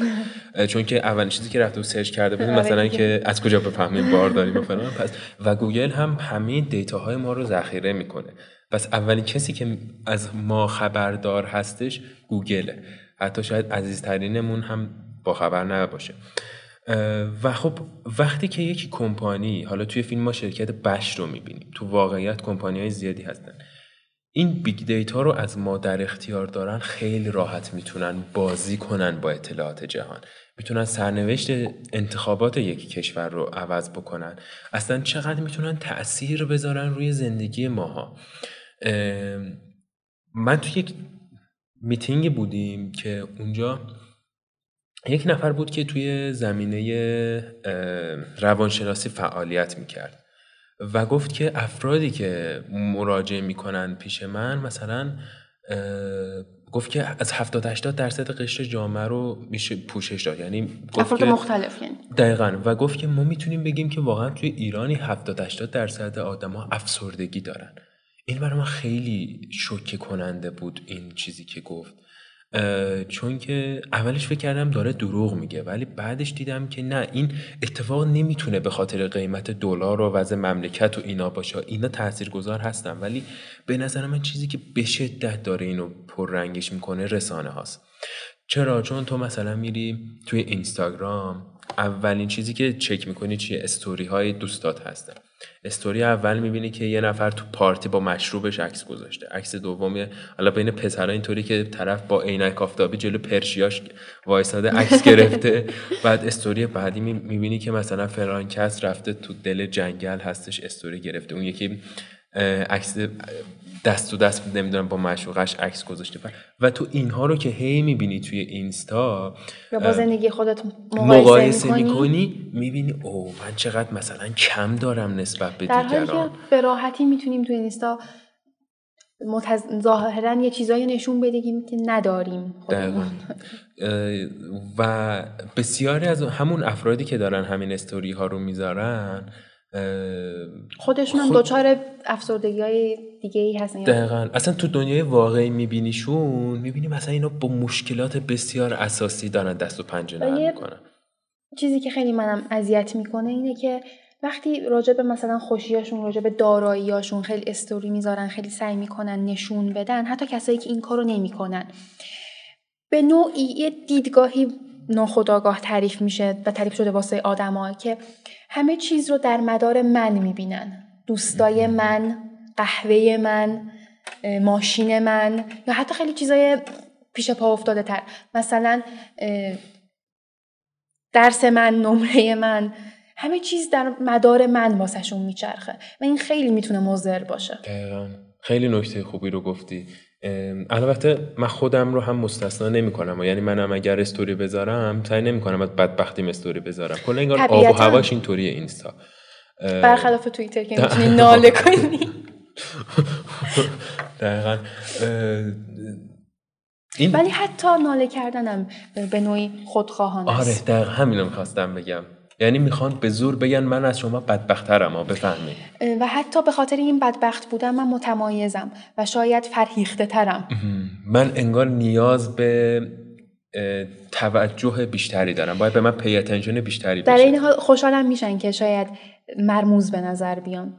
چون که اولین چیزی که رفته و search کرده بود مثلا که از کجا بفهمیم بارداریم و فلان. پس و گوگل هم همین data های ما رو ذخیره می‌کنه. پس اولین کسی که از ما خبردار هستش گوگله. حتی شاید عزیزترینمون هم با خبر نباشه. و خب وقتی که یکی کمپانی حالا توی فیلم ما شرکت بش رو می‌بینیم تو واقعیت کمپانی های زیادی هستن. این big data رو از ما در اختیار دارن خیلی راحت می‌تونن بازی کنن با اطلاعات جهان. می‌تونن سرنوشت انتخابات یک کشور رو عوض بکنن. اصلا چقدر می‌تونن تاثیر بذارن روی زندگی ماها. من تو یک میتینگ بودیم که اونجا یک نفر بود که توی زمینه روانشناسی فعالیت می‌کرد و گفت که افرادی که مراجعه می‌کنن پیش من مثلا گفت که از 70 80 درصد قشر جامعه رو میشه پوشش داد. یعنی گفت افراد مختلف یعنی. دقیقا. و گفت که ما می‌تونیم بگیم که واقعا توی ایرانی 70 80 درصد آدما افسردگی دارن. این برای من خیلی شوکه کننده بود این چیزی که گفت. چون که اولش فکر کردم داره دروغ میگه ولی بعدش دیدم که نه این اتفاق نمی‌تونه به خاطر قیمت دلار و وضع مملکت و اینا باشه. اینا تاثیرگذار هستن ولی به نظر من چیزی که به شدت داره اینو پررنگش می‌کنه رسانه هاست. چرا؟ چون تو مثلا میری توی اینستاگرام اولین چیزی که چک می‌کنی چیه؟ استوری های دوستات هستن. استوری اول می‌بینی که یه نفر تو پارتی با مشروبش عکس گذاشته. عکس دومی حالا بین پسرا اینطوری که طرف با عینک آفتابی جلو پرشیاش وایساده عکس گرفته. بعد استوری بعدی می‌بینی که مثلا فلان کس رفته تو دل جنگل هستش استوری گرفته. اون یکی عکس دست تو دست نمی‌دونم با مشوقش عکس گذاشته و تو اینها رو که هی می‌بینی توی اینستا یا با زندگی خودت مقایسه می‌کنی؟ می‌بینی او من چقدر مثلا کم دارم نسبت به در دیگران حالی که به راحتی می‌تونیم توی اینستا متز... ظاهرا یه چیزایی نشون بدیم که نداریم خودمون. و بسیاری از همون افرادی که دارن همین استوری ها رو می‌ذارن خودشون هم خود... دوچار افسردگی های دیگه ای هستن دقیقا. اصلا تو دنیای واقعی میبینیشون می‌بینی مثلا اینا با مشکلات بسیار اساسی دارن دست و پنجه نرم می‌کنن. چیزی که خیلی منم اذیت می‌کنه اینه که وقتی راجع به مثلا خوشیاشون راجع به داراییاشون خیلی استوری می‌ذارن خیلی سعی می‌کنن نشون بدن حتی کسایی که این کارو نمی‌کنن. به نوعی دیدگاهی ناخداگاه تعریف میشه و تعریف شده واسه آدما که همه چیز رو در مدار من می‌بینن. دوستای من قهوه من ماشین من یا حتی خیلی چیزای پیش پا افتاده تر. مثلا درس من نمره من همه چیز در مدار من واسهشون میچرخه. و این خیلی می‌تونه مضر باشه. دقیقا. خیلی نکته خوبی رو گفتی. البته من خودم رو هم مستثنا نمی‌کنم. یعنی منم اگر استوری بذارم سعی نمی‌کنم از بدبختیم استوری بذارم. کلا انگار آب و هواش اینطوریه اینستا برخلاف توییتر که می‌تونی ناله کنی. دقیقا. این... ولی حتی ناله کردنم به نوعی خودخواهانه آره دقیقا همینو می‌خواستم بگم. یعنی می‌خوان به زور بگن من از شما بدبخترم بفهمید. و حتی به خاطر این بدبخت بودن من متمایزم و شاید فرهیخته ترم. من انگار نیاز به توجه بیشتری دارم. باید به من پی اتنشن بیشتری بشه. در این حال خوشحالم میشن که شاید مرموز به نظر بیان.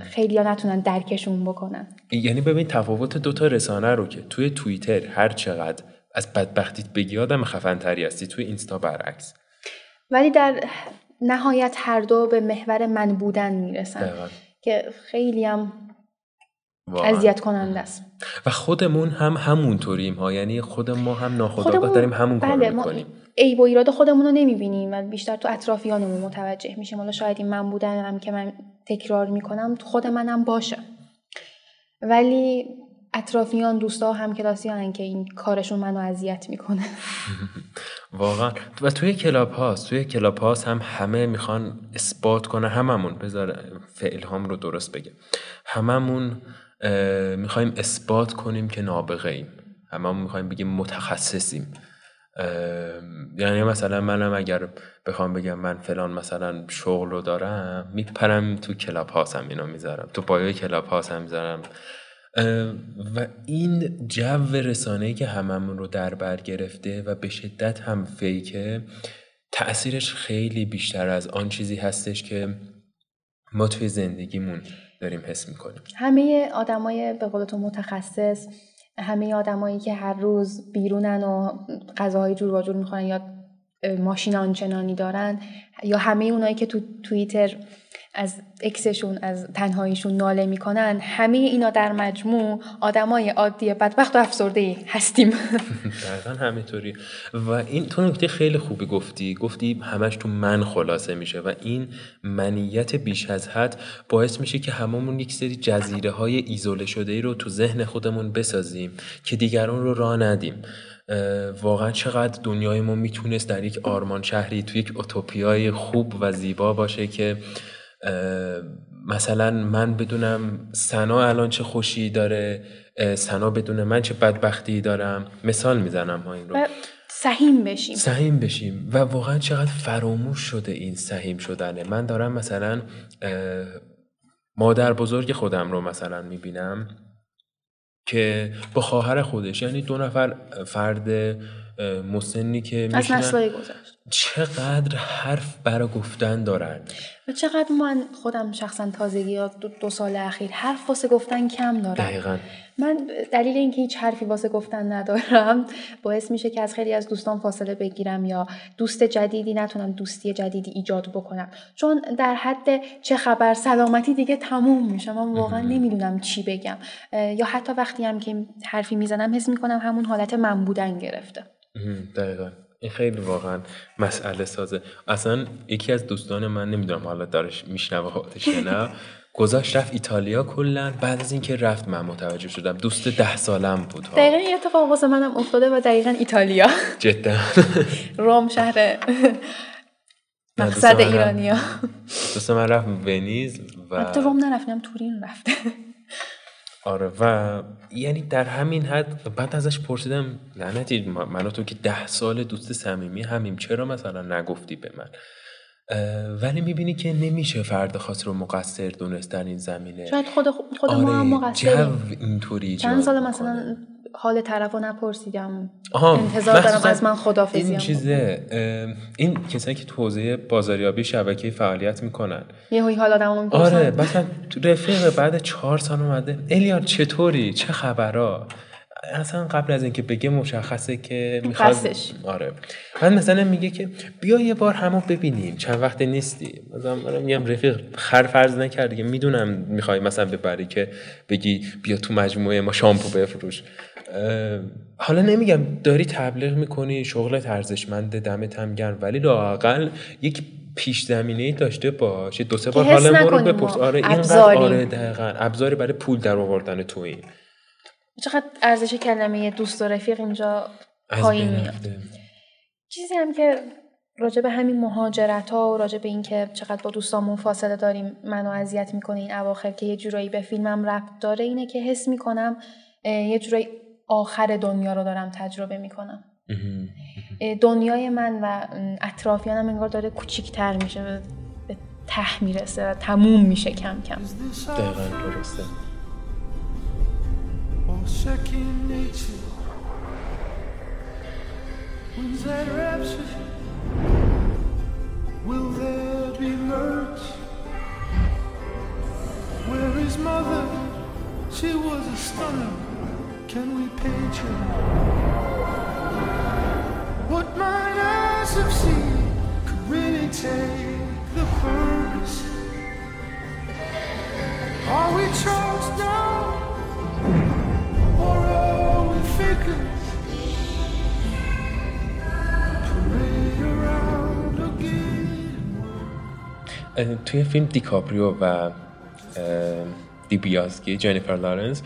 خیلی ها نتونن درکشون بکنن. یعنی ببین تفاوت دوتا رسانه رو که توی توییتر هر چقدر از بدبختیت بگی آدم خفن تری هستی. توی اینستا برعکس. ولی در نهایت هر دو به محور من بودن می‌رسن که خیلی هم اذیت کننده است. و خودمون هم همونطوریم ها. یعنی خود ما هم ناخودآگاه داریم همون بله کار می‌کنیم. ای و ایراد خودمون رو نمی‌بینیم و بیشتر تو اطرافیانمون متوجه میشیم. حالا شاید این من بودنم که من تکرار می‌کنم تو خود منم باشه. ولی اطرافیان دوستا هم کلاسی هن که این کارشون منو اذیت می‌کنه. واقعا. و توی Clubhouse توی Clubhouse هم همه می‌خوان اثبات کنه هممون. بذار فعلم رو درست بگم هممون می‌خوایم اثبات کنیم که نابغه ایم هممون می‌خوایم بگیم متخصصیم. یعنی مثلا منم اگر بخوام بگم من فلان مثلا شغل رو دارم میپرم تو Clubhouse اینو می‌ذارم. تو bio Clubhouse هم می‌ذارم. و این جو رسانه که هممون رو در بر گرفته و به شدت هم فیکه تأثیرش خیلی بیشتر از آن چیزی هستش که ما توی زندگیمون داریم حس می‌کنیم. همه آدمای به قولتون متخصص همه آدمایی که هر روز بیرونن و غذاهای جور و جور می‌خورن یا ماشین آنچنانی دارن یا همه اونایی که تو توییتر از اکسشون از تنهاییشون ناله می‌کنن. همه اینا در مجموع آدمای عادی بدبخت و افسرده هستیم. دقیقا همینطوری. و این تو نکته خیلی خوبی گفتی. گفتی همش تو من خلاصه میشه و این منیت بیش از حد باعث میشه که هممون یک سری جزیره های ایزوله شده ای رو تو ذهن خودمون بسازیم که دیگران رو راه ندیم. واقعا چقدر دنیای ما می‌تونست در یک آرمان شهری تو یک اوتوپیای خوب و زیبا باشه که مثلا من بدونم سنا الان چه خوشی داره سنا بدونه من چه بدبختی دارم. مثال می‌زنم ها این رو. سهیم بشیم. سهیم بشیم. و واقعا چقدر فراموش شده این سهیم شدنه. من دارم مثلا مادر بزرگ خودم رو مثلا می‌بینم که با خواهر خودش یعنی دو نفر فرد مسنی که از نسلای گذشت چقدر حرف برا گفتن دارن؟ و چقدر من خودم شخصا تازگی یا دو, دو سال اخیر حرف واسه گفتن کم دارم. دقیقا. من دلیل اینکه هیچ حرفی واسه گفتن ندارم باعث میشه که از خیلی از دوستان فاصله بگیرم یا دوست جدیدی نتونم دوستی جدیدی ایجاد بکنم. چون در حد چه خبر سلامتی دیگه تموم میشه. من واقعا نمی‌دونم چی بگم. یا حتی وقتی هم که حرفی می‌زنم حس می‌کنم همون حالت من بودن گرفته. دقیقا. این خیلی واقعا مسئله سازه. اصلا یکی از دوستان من نمی‌دونم حالا دارش میشنوه خودش نه گذاشت رفت ایتالیا کلا بعد از اینکه رفت من متوجه شدم دوست ده سالم بود ها. دقیقا این اتفاق واسه منم افتاده و دقیقا ایتالیا. جدا. روم شهر مقصد ایرانیا. دوست من رفت ونیز و روم نرفتم تورین رفته آره و یعنی در همین حد بعد ازش پرسیدم لعنتی من تو که ده سال دوست صمیمی همیم چرا مثلا نگفتی به من؟ ولی می‌بینی که نمیشه فرد خاص رو مقصر دونست در این زمینه. شاید خود خود آره ما هم مقصریم. اینطوری چند سال مثلا حال طرف رو نپرسیدم. انتظار دارم از من خدافزی این چیزه این کسایی که تو حوزه بازاریابی شبکه فعالیت می‌کنن. یه هوی حال آدم آره مثلا رفیق بعد چهار سال اومده. الیار چطوری؟ چه خبرها اصلا قبل از اینکه بگه مشخصه که می‌خواد آره. بعد مثلا میگه که بیا یه بار همو ببینیم. چند وقت نیستی. مثلا من میگم رفیق خر فرض نکردی که می‌دونم می‌خوای مثلا ببری که بگی بیا تو مجموعه ما شامپو بفروش. حالا نمیگم داری تبلیغ می‌کنی شغل ارزشمند دمت هم گرم ولی لاقل یک پیش زمینه ای داشته باش. دو سه بار حالا ما رو بپرس. آره اینقدر آره دقیقا. ابزاری برای پول در آوردن تو این چقدر ارزش کلمه دوست و رفیق اینجا پایین میاد. چیزی هم که راجع به همین مهاجرت ها و راجع به این که چقدر با دوستامون فاصله داریم منو اذیت می‌کنه این اواخر که یه جورایی به فیلمم ربط داره اینه که حس می‌کنم یه جورایی آخر دنیا رو دارم تجربه می‌کنم دنیای من و اطرافیانم انگار داره کوچیکتر میشه به ته می‌رسه و تموم میشه کم کم دقیقا درسته? Will there be merch? Where is mother? She was a stunner. Can we page her? What my eyes have seen could really take the purse. Are we charged down? توی فیلم دیکاپریو و دیبیاسکی جنیفر لارنس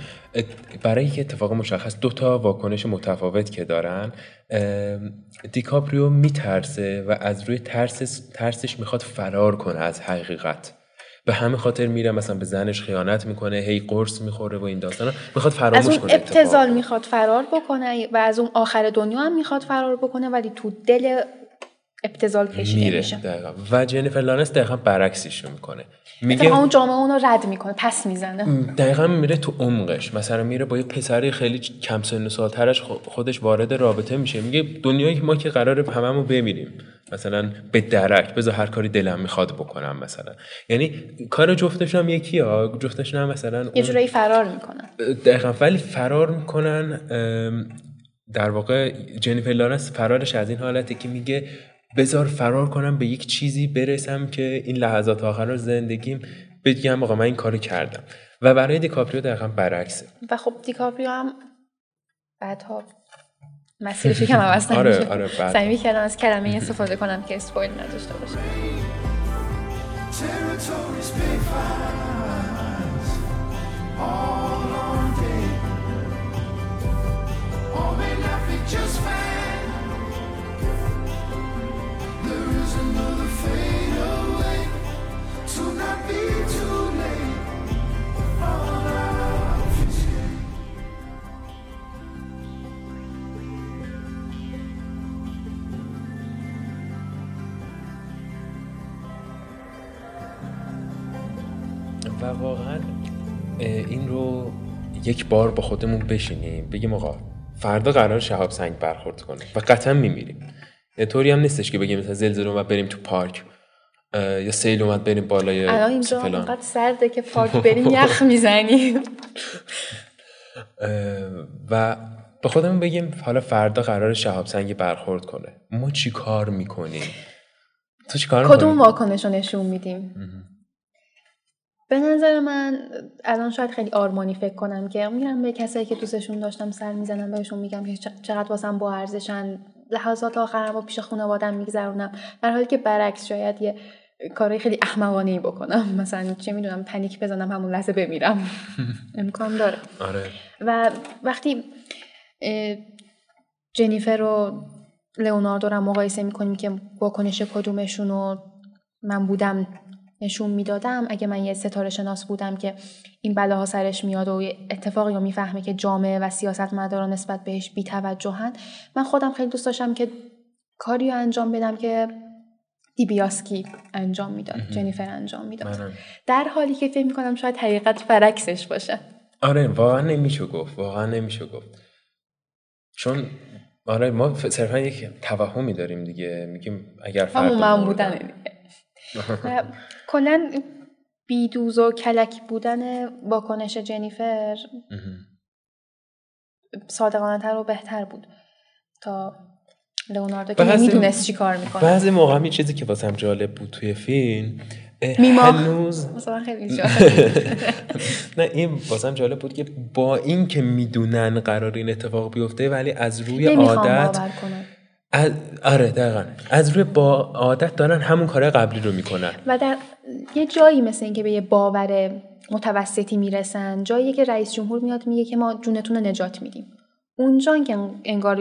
برای یک اتفاق مشخص دو تا واکنش متفاوت که دارن دیکاپریو میترسه و از روی ترس ترسش می‌خواد فرار کنه از حقیقت. به همه خاطر میره مثلا به زنش خیانت می‌کنه هی قرص می‌خوره و این داستانا. می‌خواد فراموش از اون ابتزال می‌خواد فرار بکنه و از اون آخر دنیا هم می‌خواد فرار بکنه ولی تو دل ابتزال کشیده میشه. دقیقا. و جنیفر لانس دقیقا برعکسش رو می‌کنه. میگه اون جامعه اون رو رد می‌کنه پس می‌زنه. دقیقا میره تو عمقش. مثلا میره با یه پسری خیلی کم سن و سالترش خودش وارد رابطه میشه. میگه دنیایی ما که قراره هممو بمیریم. مثلا به درک بذار هر کاری دلم می‌خواد بکنم مثلا. یعنی کار جفتشون هم یکی ها جفتشون هم مثلا یه جورایی فرار می‌کنن. دقیقا. ولی فرار می‌کنن در واقع جنیفر لارنس فرارش از این حالته که میگه بذار فرار کنم به یک چیزی برسم که این لحظات آخر زندگیم بگم آقا من این کارو کردم. و برای دیکاپریو دقیقا برعکسه. و خب دیکاپریو هم بعدها مسیرش یکم عوض آره، نمیشه. آره، بعد. سعی می‌کردم از کلمه استفاده کنم که اسپویل نداشته باشه. All on day. All و این رو یک بار با خودمون بشینیم بگیم آقا فردا قرار شهاب سنگ برخورد کنه و قطعا میمیریم. طوری هم نیستش که بگیم مثلا زلزله اومد بریم تو پارک یا سیل اومد بریم بالای الان اینجا انقدر سرده که پارک بریم یخ می‌زنیم. و به خودمون بگیم حالا فردا قرار شهاب سنگ برخورد کنه. ما چی کار می‌کنیم؟ تو چی کار کدوم؟ واکنش رو نشون میدیم؟ به نظر من الان شاید خیلی آرمانی فکر کنم که میرم به کسایی که دوستشون داشتم سر می‌زنم بهشون میگم که چقدر واسم با ارزشن. لحظات آخرم با پیش خانوادم میگذرونم. در حالی که برعکس شاید یه کارهای خیلی احمقانه ای بکنم. مثلا چه می‌دونم پنیک بزنم همون لحظه بمیرم. امکان داره. آره. و وقتی جنیفر و لئوناردو رو مقایسه می‌کنیم که واکنش کدومشون رو من بودم نشون می‌دادم اگه من یه ستاره شناس بودم که این بلاها سرش میاد و اتفاقی رو می‌فهمه که جامعه و سیاستمدارا نسبت بهش بیتوجهن. من خودم خیلی دوست داشتم که کاری رو انجام بدم که دیبیاسکی انجام می‌داد جنیفر انجام می‌داد. در حالی که فکر می‌کنم شاید حقیقت برعکسش باشه. آره واقعا نمیشه گفت واقعا نمیشه گفت. چون آره ما صرفا یک توهمی داریم دیگه. میگیم اگر فردا همون من بودن کلا بیدوز و کلک بودن واکنش جنیفر صادقانه تر و بهتر بود تا لئوناردو که نمی‌دونست چی کار می‌کنه. بعضی موقع هم یه چیزی که واسم جالب بود توی فیلم اه، میماه. هنوز خیلی جالب نه این واسم جالب بود که با این که می‌دونن قرار این اتفاق بیفته ولی از روی عادت از... آره دقیقا. از روی با عادت دارن همون کار قبلی رو می‌کنن. و در یه جایی مثل اینکه به یه باور متوسطی می‌رسن جایی که رئیس جمهور میاد میگه که ما جونتون رو نجات میدیم. اونجا که انگار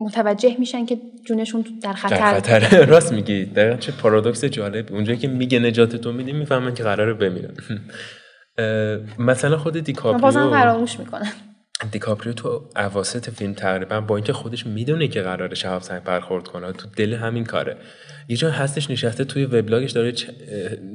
متوجه میشن که جونشون در در خطر. خطر. راست میگی. دقیقا چه پارادوکس جالب. اونجایی که میگه نجاتتون میدیم می‌فهمن که قراره بمیرن. مثلا خود من بازم دیکاپریو فراموش می‌کنن دیکاپریو تو اواسط فیلم تقریبا با اینکه خودش می‌دونه که قراره شهاب سنگ برخورد کنه تو دل همین کاره. یه جا هستش نشسته توی وبلاگش داره چ-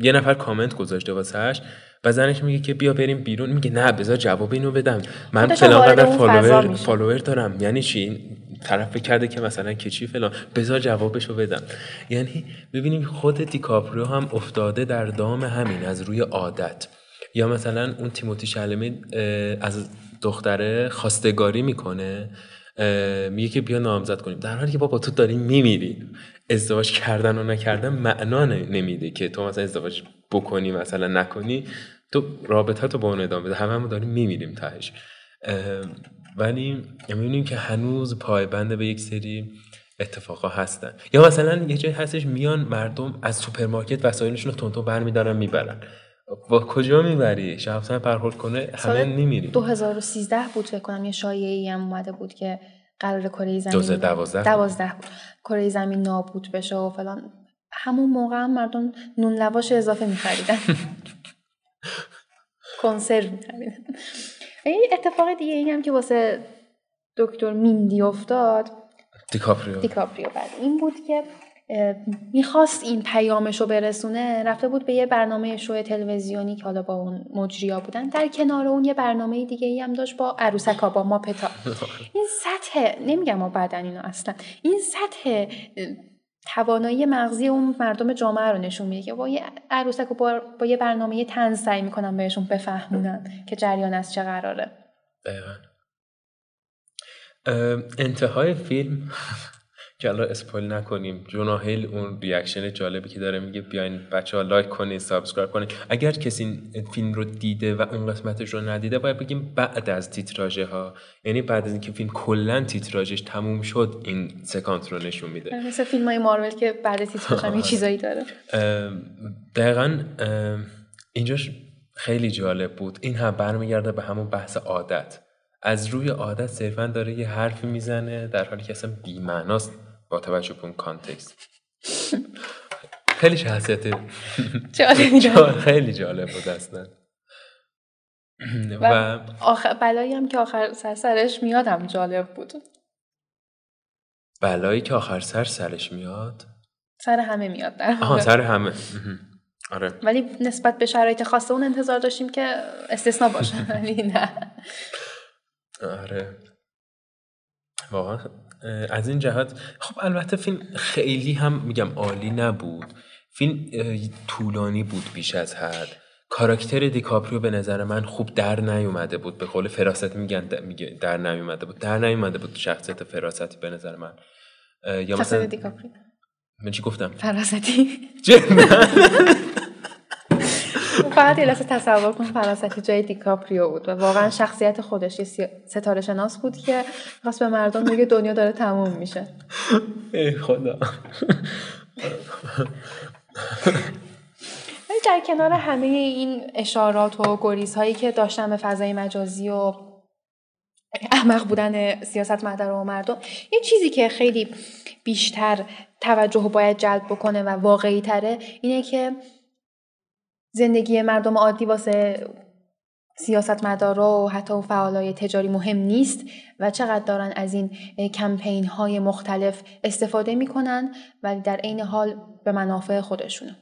یه نفر کامنت گذاشته واسهش و زنش میگه که بیا بریم بیرون. میگه نه بذار جواب اینو بدم. من فلان قدر follower. follower دارم. یعنی چی؟ طرف کرده که مثلا که چی فلان. بذار جوابشو بدم. یعنی ببینیم خود دیکاپریو هم افتاده در دام همین از روی عادت. یا مثلا اون تیموتی شالامی از دختره خواستگاری می‌کنه میگه که بیا نامزد کنیم. در حالی که بابا تو داری میمیری. ازدواج کردن و نکردن معنا نمیده که تو مثلا ازدواج بکنی مثلا نکنی. تو رابطه تو با اون ادامه بده. همه داریم میمیریم تهش. ولی می‌بینیم که هنوز پایبند به یک سری اتفاقا هستن. یا مثلا یه جایی هستش میان مردم از سوپرمارکت وسایلشون رو تندتند برمیدارن می‌برن. با کجا می‌بری؟ شب سن برخورد کنه همه سال نمیریم 2013 بود فکر کنم یه شایعی هم اومده بود که قرار کره زمین 2012 دوازده بود. کره زمین نابود بشه و فلان. همون موقع هم مردم نون لواش اضافه میخریدن. کنسرو میخریدن. این اتفاق دیگه ای هم که واسه دکتر میندی افتاد. دیکاپریو. دیکاپریو بعد این بود که می‌خواست این پیامش رو برسونه رفته بود به یه برنامه شو تلویزیونی که حالا با اون مجریا بودن. در کنار اون یه برنامه دیگه ای هم داشت با عروسکا با ماپتا این سطح نمیگم ما بعدا اینو اصلا. این سطح توانایی مغزی اون مردم جامعه رو نشون میده که با یه عروسک و با, با یه برنامه تنز سعی می‌کنن بهشون بفهمونن که جریان از چه قراره. انتهای فیلم که الان spoil نکنیم. جونا هیل اون reaction جالبی که داره میگه بیاین بچه ها like کنید subscribe کنید اگر کسی این فیلم رو دیده و اون قسمتش رو ندیده باید بگیم بعد از تیتراژه ها یعنی بعد از اینکه فیلم کلا تیتراژش تموم شد این سکانس رو نشون میده. مثل فیلم های مارول که بعد تیتراژ هم یه چیزایی داره. دقیقا اینجاش خیلی جالب بود. این هم برمیگرده به همون بحث عادت. از روی عادت صرفا داره یه حرفی می‌زنه در حالی که اصلا بیمعناست. با توجه به اون کانتکست. خیلی شخصیت خیلی جالب بود اصلا. و آخر بلایی هم که آخر سر سرش میادم جالب بود. بلایی که آخر سر سرش میاد؟ سر همه میاد در آها. سر همه. آره. ولی نسبت به شرایط خاصه اون انتظار داشتیم که استثنا باشه ولی نه. آره. واقعا از این جهت خب البته فیلم خیلی هم میگم عالی نبود. فیلم طولانی بود بیش از حد. کاراکتر دیکاپریو به نظر من خوب در نیومده بود. به قول فراست میگن در نیومده بود. در نیومده بود شخصیت فراستی به نظر من. یا مثلا دیکاپری من چی گفتم؟ فراستی فقط یه لحظه تصور کن فراستی جای دیکاپریو بود و واقعا شخصیت خودش یه ستاره شناس بود که خواست به مردم بگه دنیا داره تموم میشه. ای خدا. در کنار همه این اشارات و گریزهایی که داشتن به فضای مجازی و احمق بودن سیاست و مردم یه چیزی که خیلی بیشتر توجه باید جلب بکنه و واقعی تره اینه که زندگی مردم عادی واسه سیاستمدارا و حتی فعالای تجاری مهم نیست و چقدر دارن از این کمپین های مختلف استفاده می‌کنن ولی در عین حال به منافع خودشونه.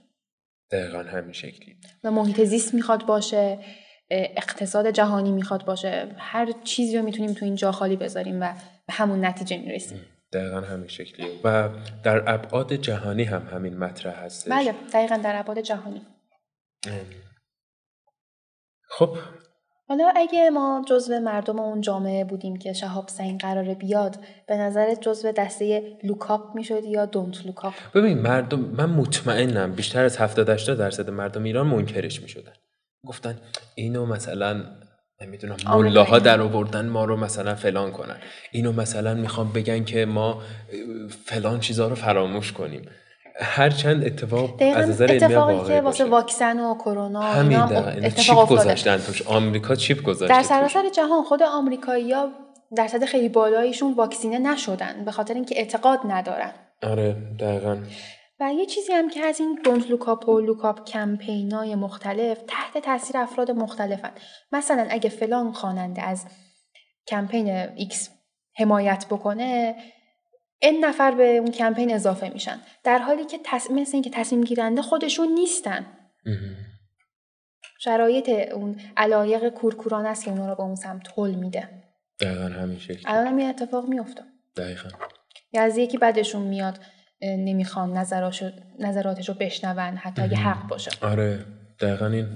دقیقا همین شکلی. و محیط زیست می‌خواد باشه اقتصاد جهانی می‌خواد باشه هر چیزی رو می‌تونیم تو این جا خالی بذاریم و به همون نتیجه می‌رسیم. دقیقا همین شکلیه. و در ابعاد جهانی هم همین مطرح هستش. بله دقیقا در ابعاد جهانی. خب. حالا اگه ما جزو مردم اون جامعه بودیم که شهاب سنگ قراره بیاد به نظرت جزو دسته look up می‌شد یا don't look up؟ ببین مردم من مطمئنم بیشتر از 70 80 درصد مردم ایران منکرش می‌شدن. گفتن اینو مثلا نمی‌دونم. ملاها در آوردن ما رو مثلا فلان کنن. اینو مثلا می‌خوام بگن که ما فلان چیزها رو فراموش کنیم. هر چند اتفاق از نظر اتفاقی که واسه واکسن و کرونا همین اینو اتفاق chip گذاشتن توش. آمریکا chip گذاشته در. سراسر جهان خود آمریکایی‌ها درصد خیلی بالایشون واکسینه نشدن به خاطر اینکه اعتقاد ندارن. آره دقیقا. و یه چیزی هم که از این don't look up و look up کمپینای مختلف تحت تاثیر افراد مختلفن. مثلا اگه فلان خواننده از کمپین X حمایت بکنه این نفر به اون کمپین اضافه میشن. در حالی که تص... مثل اینکه تصمیم گیرنده خودشون نیستن. شرایط اون علایق کورکورانه است که اونا رو به اون سمت هل میده. دقیقا همین شکلی. الان هم این اتفاق میفته دقیقا. یا از یکی بعدشون میاد نمی‌خوان نظراتش رو بشنون حتی اگه حق باشه. آره دقیقا این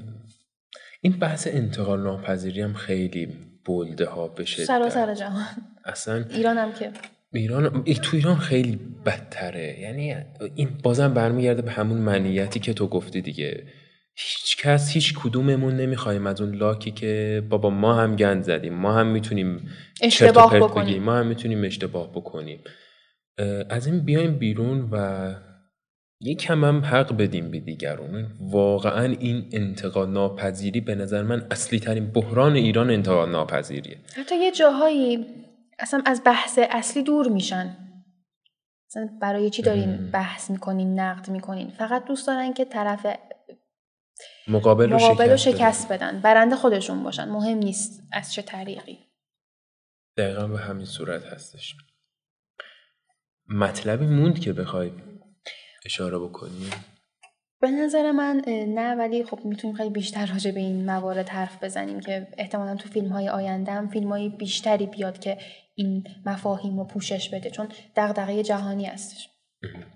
این بحث انتقال ناپذیری هم خیلی بلده ها بشه سراسر جهان. اصلا ایران هم که ایران ای- تو ایران خیلی بدتره. یعنی این بازم برمیگرده به همون منیتی که تو گفتی دیگه. هیچ کس هیچ کدوممون نمی‌خوایم از اون لاکی که بابا ما هم گند زدیم ما هم می‌تونیم اشتباه بکنیم. بگیم ما هم می‌تونیم اشتباه بکنیم. از این بیایم بیرون و یکم هم حق بدیم به دیگرون. واقعا این انتقاد ناپذیری به نظر من اصلی ترین بحران ایران انتقاد ناپذیریه. حتی یه جاهایی اصلا از بحث اصلی دور میشن. اصلا برای چی دارین بحث می‌کنین نقد می‌کنین؟ فقط دوست دارن که طرف مقابل رو مقابل رو شکست بدن. شکست بدن. برنده خودشون باشن. مهم نیست از چه طریقی. دقیقا به همین صورت هستش. مطلبی موند که بخوای اشاره بکنی؟ به نظر من نه ولی خب می‌تونیم خیلی بیشتر راجع به این موارد حرف بزنیم که احتمالا تو فیلم های آینده هم فیلم های بیشتری بیاد که این مفاهیم رو پوشش بده چون دغدغه جهانی هستش.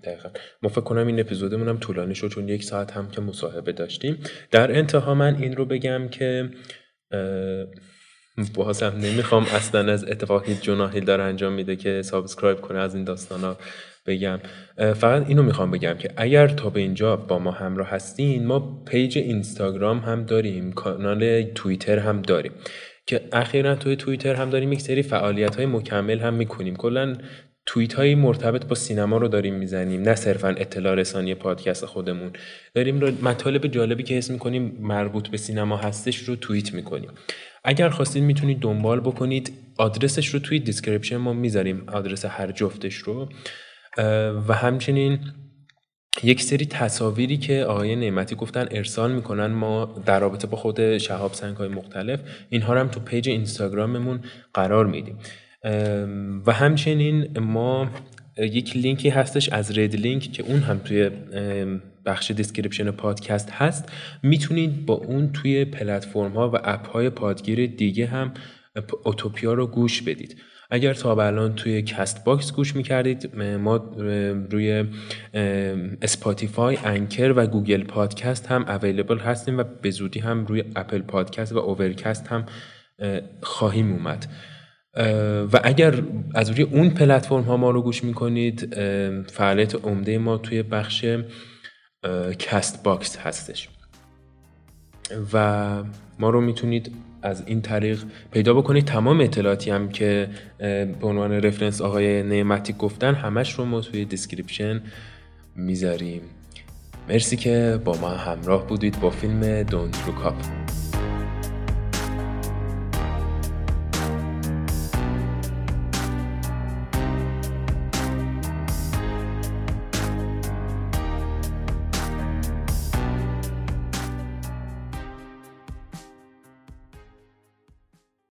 دقیقا. ما فکر کنم این اپیزودمون هم طولانی شد چون یک ساعت هم که مصاحبه داشتیم. در انتها من این رو بگم که بازم نمی‌خوام اصلا از اتفاقی جوناهیل داره انجام میده که subscribe کنه از این داستانا بگم. اه، فقط اینو می‌خوام بگم که اگر تا به اینجا با ما همراه هستین ما page اینستاگرام هم داریم کانال توییتر هم داریم. که اخیرا توی توییتر هم داریم یک سری فعالیت های مکمل هم می‌کنیم. کلا توییت های مرتبط با سینما رو داریم می‌زنیم نه صرفا اطلاع رسانی پادکست خودمون. داریم رو مطالب جالبی که حس می‌کنیم مربوط به سینما هستش رو توییت می‌کنیم. اگر خواستید می‌تونید دنبال بکنید آدرسش رو توی description ما می‌ذاریم آدرس هر جفتش رو. و همچنین یک سری تصاویری که آقای نعمتی گفتن ارسال می‌کنن ما در رابطه با خود شهاب سنگ های مختلف اینها رو هم تو page اینستاگراممون قرار میدیم. و همچنین ما یک لینکی هستش از رید لینک که اون هم توی بخش description پادکست هست. می‌تونید با اون توی پلتفرم ها و اپ های پادگیر دیگه هم اوتوپیا رو گوش بدید. اگر تا به الان توی Castbox گوش می‌کردید ما روی Spotify Anchor و Google Podcasts هم available هستیم و به زودی هم روی Apple Podcasts و Overcast هم اه، خواهیم اومد. و اگر از روی اون پلتفرم ها ما رو گوش می‌کنید فعالیت عمده ما توی بخش Castbox هستش. و ما رو می‌تونید از این طریق پیدا بکنید تمام اطلاعاتی هم که به عنوان reference آقای نعمتی گفتن همش رو ما توی description می‌ذاریم. مرسی که با ما همراه بودید با فیلم Don't Look Up